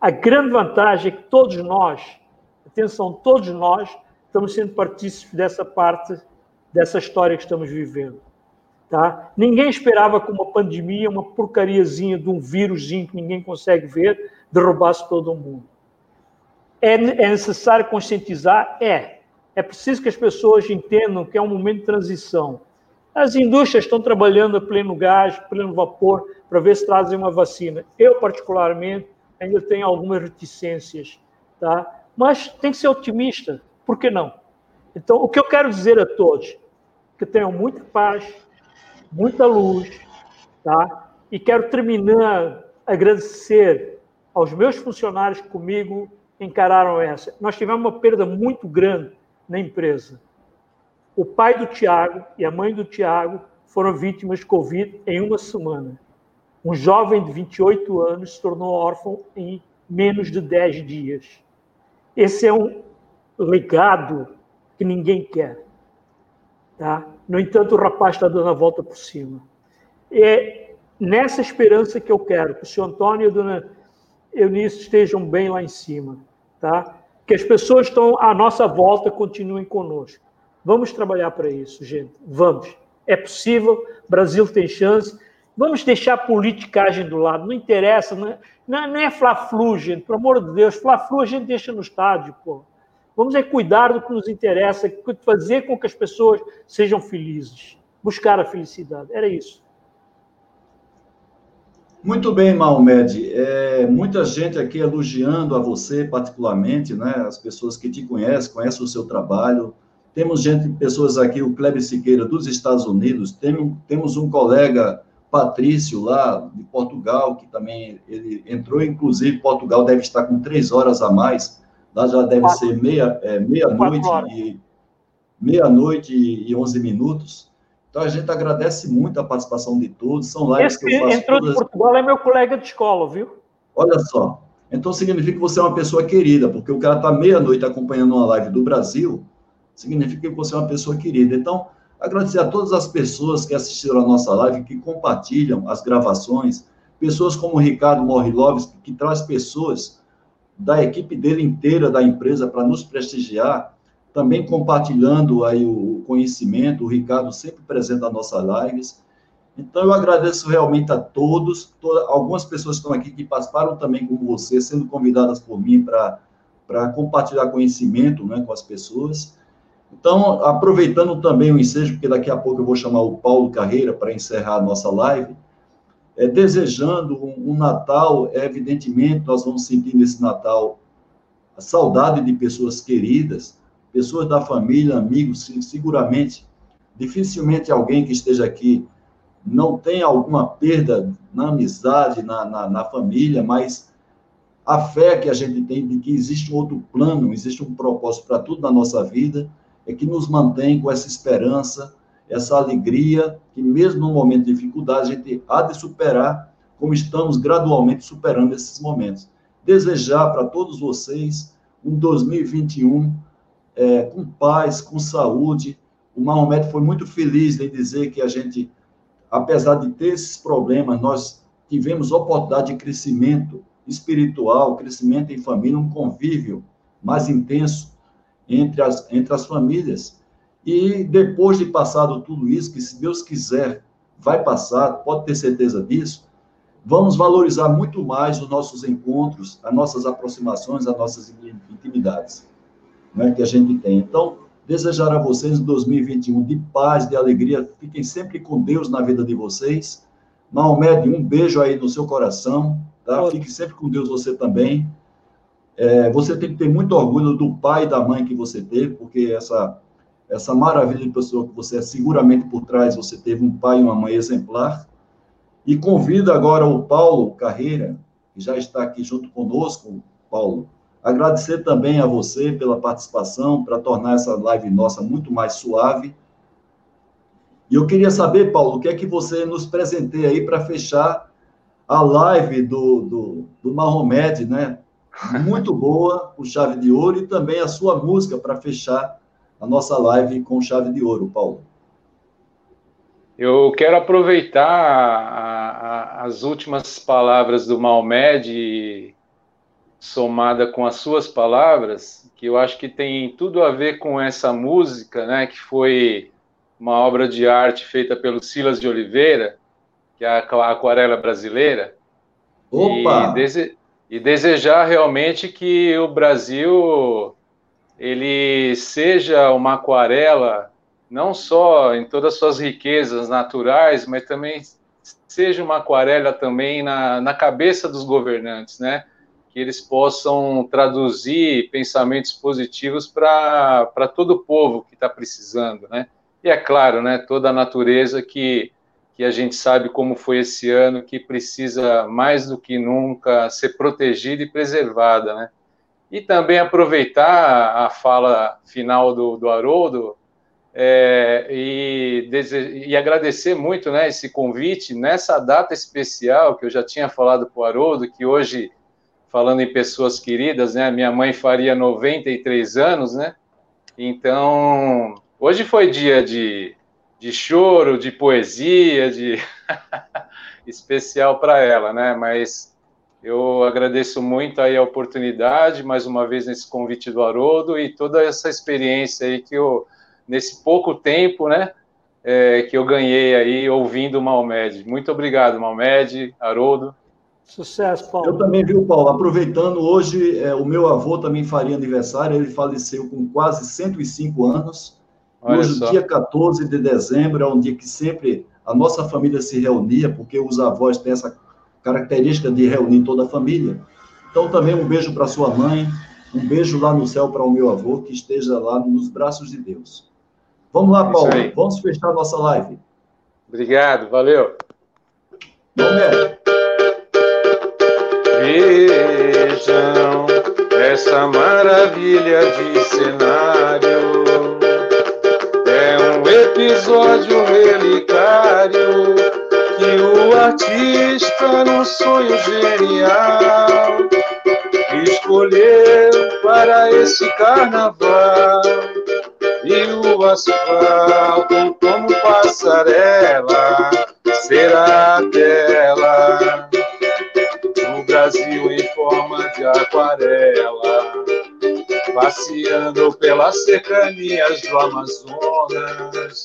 A grande vantagem é que todos nós, atenção, todos nós, estamos sendo partícipes dessa parte, dessa história que estamos vivendo. Tá? Ninguém esperava que uma pandemia, uma porcariazinha de um vírusinho que ninguém consegue ver, derrubasse todo o mundo. É, é necessário conscientizar? É. É preciso que as pessoas entendam que é um momento de transição. As indústrias estão trabalhando a pleno gás, pleno vapor, para ver se trazem uma vacina. Eu, particularmente, ainda tenho algumas reticências, tá? mas tem que ser otimista. Por que não? Então, o que eu quero dizer a todos, que tenham muita paz, muita luz, tá? E quero terminar agradecer aos meus funcionários comigo encararam essa. Nós tivemos uma perda muito grande na empresa. O pai do Tiago e a mãe do Tiago foram vítimas de Covid em uma semana. Um jovem de 28 anos se tornou órfão em menos de 10 dias. Esse é um legado que ninguém quer. Tá? No entanto, o rapaz está dando a volta por cima. É nessa esperança que eu quero que o senhor Antônio e a dona Eunice estejam bem lá em cima. Tá? Que as pessoas estão à nossa volta continuem conosco. Vamos trabalhar para isso, gente. Vamos. É possível, Brasil tem chance. Vamos deixar a politicagem do lado, não interessa, não é, não é fla-flu, gente, pelo amor de Deus. Fla-flu a gente deixa no estádio, pô. Vamos é cuidar do que nos interessa, fazer com que as pessoas sejam felizes, buscar a felicidade. Era isso. Muito bem, Mahomed. É, muita gente aqui elogiando a você particularmente, né? As pessoas que te conhecem, conhecem o seu trabalho. Temos gente, pessoas aqui, o Kleber Siqueira dos Estados Unidos. Tem, temos um colega Patrício lá de Portugal que também ele entrou. Inclusive, Portugal deve estar com três horas a mais Lá já deve Quatro. ser meia, é, meia-noite e meia-noite e 11 minutos. Então a gente agradece muito a participação de todos. São lives Esse que eu faço entrou todas... de Portugal é meu colega de escola, viu? Olha só. Então significa que você é uma pessoa querida, porque o cara está meia-noite acompanhando uma live do Brasil, significa que você é uma pessoa querida. Então, agradecer a todas as pessoas que assistiram a nossa live, que compartilham as gravações, pessoas como o Ricardo Morrilovski, que traz pessoas da equipe dele inteira da empresa para nos prestigiar, também compartilhando aí o conhecimento, o Ricardo sempre presente nas nossas lives. Então, eu agradeço realmente a todos, toda, algumas pessoas estão aqui que participaram também com você, sendo convidadas por mim para compartilhar conhecimento né, com as pessoas. Então, aproveitando também o ensejo, porque daqui a pouco eu vou chamar o Paulo Carreira para encerrar a nossa live, é, desejando um, um, Natal, é, evidentemente, nós vamos sentir nesse Natal a saudade de pessoas queridas, pessoas da família, amigos, seguramente, dificilmente alguém que esteja aqui não tem alguma perda na amizade, na, na, na família, mas a fé que a gente tem de que existe outro plano, existe um propósito para tudo na nossa vida, é que nos mantém com essa esperança, essa alegria que mesmo no momento de dificuldade a gente há de superar, como estamos gradualmente superando esses momentos. Desejar para todos vocês um 2021 é, com paz, com saúde. O Mahomet foi muito feliz em dizer que a gente, apesar de ter esses problemas, nós tivemos oportunidade de crescimento espiritual, crescimento em família, um convívio mais intenso entre as, entre as famílias. E depois de passado tudo isso, que se Deus quiser, vai passar, pode ter certeza disso, vamos valorizar muito mais os nossos encontros, as nossas aproximações, as nossas intimidades né, que a gente tem. Então, desejar a vocês em 2021 de paz, de alegria, fiquem sempre com Deus na vida de vocês. Maomé, um beijo aí no seu coração, tá? Fique sempre com Deus você também. É, você tem que ter muito orgulho do pai e da mãe que você teve, porque essa essa maravilha de pessoa que você é, seguramente por trás você teve um pai e uma mãe exemplar. E convido agora o Paulo Carreira, que já está aqui junto conosco, Paulo, agradecer também a você pela participação, para tornar essa live nossa muito mais suave. E eu queria saber, Paulo, o que é que você nos presenteia aí para fechar a live do, do, do Mahomet, né? Muito boa, o Chave de Ouro, e também a sua música para fechar a nossa live com chave de ouro, Paulo. Eu quero aproveitar a, a, as últimas palavras do Malmed, somada com as suas palavras, que eu acho que tem tudo a ver com essa música, né, que foi uma obra de arte feita pelo Silas de Oliveira, que é a aquarela brasileira. Opa! E, dese, e desejar realmente que o Brasil ele seja uma aquarela não só em todas as suas riquezas naturais, mas também seja uma aquarela também na, na cabeça dos governantes, né? Que eles possam traduzir pensamentos positivos para todo o povo que está precisando, né? E é claro, né? Toda a natureza que, que a gente sabe como foi esse ano, que precisa mais do que nunca ser protegida e preservada, né? E também aproveitar a fala final do, do Haroldo é, e, e, agradecer muito né, esse convite nessa data especial que eu já tinha falado para o Haroldo, que hoje, falando em pessoas queridas, né, minha mãe faria 93 anos, né? Então, Hoje foi dia de, de choro, de poesia, de especial para ela, né? Mas eu agradeço muito aí a oportunidade, mais uma vez nesse convite do Haroldo e toda essa experiência aí que eu, nesse pouco tempo, né, é, que eu ganhei aí ouvindo o Malmed. Muito obrigado, Malmed, Haroldo. Sucesso, Paulo. Eu também, viu, Paulo? Aproveitando, hoje é, o meu avô também faria aniversário, ele faleceu com quase 105 anos. Olha hoje, só. dia 14 de dezembro, é um dia que sempre a nossa família se reunia, porque os avós têm essa característica de reunir toda a família. Então, também um beijo para sua mãe, um beijo lá no céu para o meu avô, que esteja lá nos braços de Deus. Vamos lá, Paulo, vamos fechar nossa live. Obrigado, valeu. Vamos ver. Vejam essa maravilha de cenário. É um episódio relicário que o artista, num sonho genial, escolheu para esse carnaval. E o asfalto, como passarela, será tela Brasil em forma de aquarela, passeando pelas cercanias do Amazonas,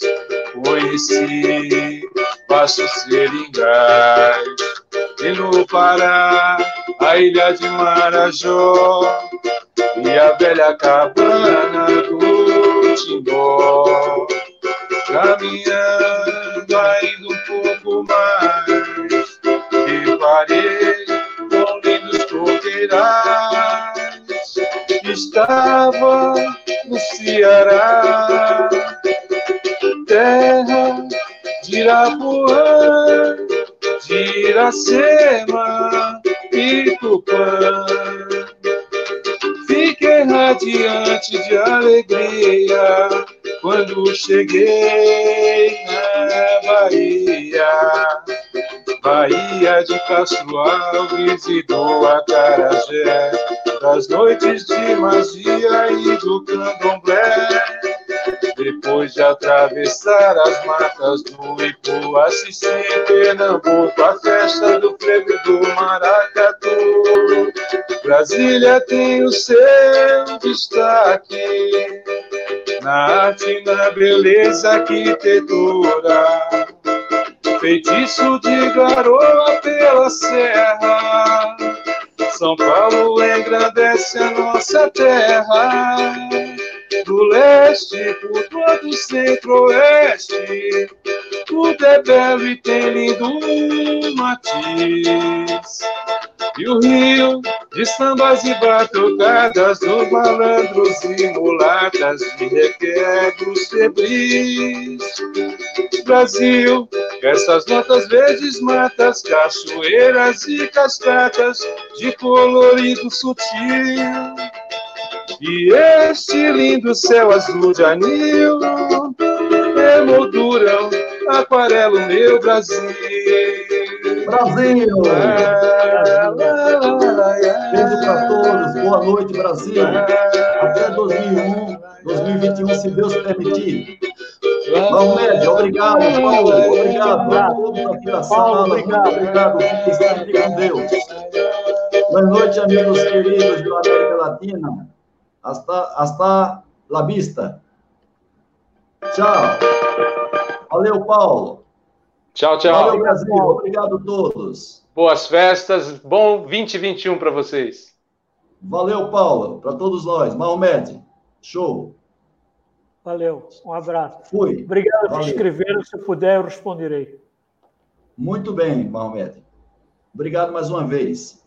conheci Baixo Seringais, e no Pará, a ilha de Marajó, e a velha cabana do Timbó, caminhando ainda um pouco mais, e parei estava no Ceará, terra de Irapuã, de Iracema e Tupã. Fiquei radiante de alegria quando cheguei na Bahia. Bahia de Castro Alves e do Acarajé, das noites de magia e do candomblé. Depois de atravessar as matas do Ipuaçi, em Pernambuco, a festa do frevo do Maracatu. Brasília tem o seu destaque na arte, na beleza, arquitetura feitiço de garoa pela serra. São Paulo engrandece a nossa terra, do leste por todo o centro-oeste. Belo e tem lindo matiz. E o rio de sambas e batucadas dos malandros e mulatas de requebros febris. Brasil, essas notas verdes matas, cachoeiras e cascatas de colorido sutil. E este lindo céu azul de anil emolduram aquarelo meu Brasil. Brasil! Beijo para todos, boa noite, Brasil. Até 2001, 2021, se Deus permitir. Maomé, obrigado, Paulo, obrigado a todos aqui na sala. Obrigado, obrigado. Fiquem com Deus. Boa noite, amigos queridos da América Latina. Hasta, hasta la vista. Tchau. Valeu, Paulo. Tchau, tchau. Valeu, Brasil. Obrigado a todos. Boas festas. Bom 2021 para vocês. Valeu, Paulo. Para todos nós. Mahomed. Show. Valeu. Um abraço. Fui. Obrigado por escrever. Se puder, eu responderei. Muito bem, Mahomed. Obrigado mais uma vez.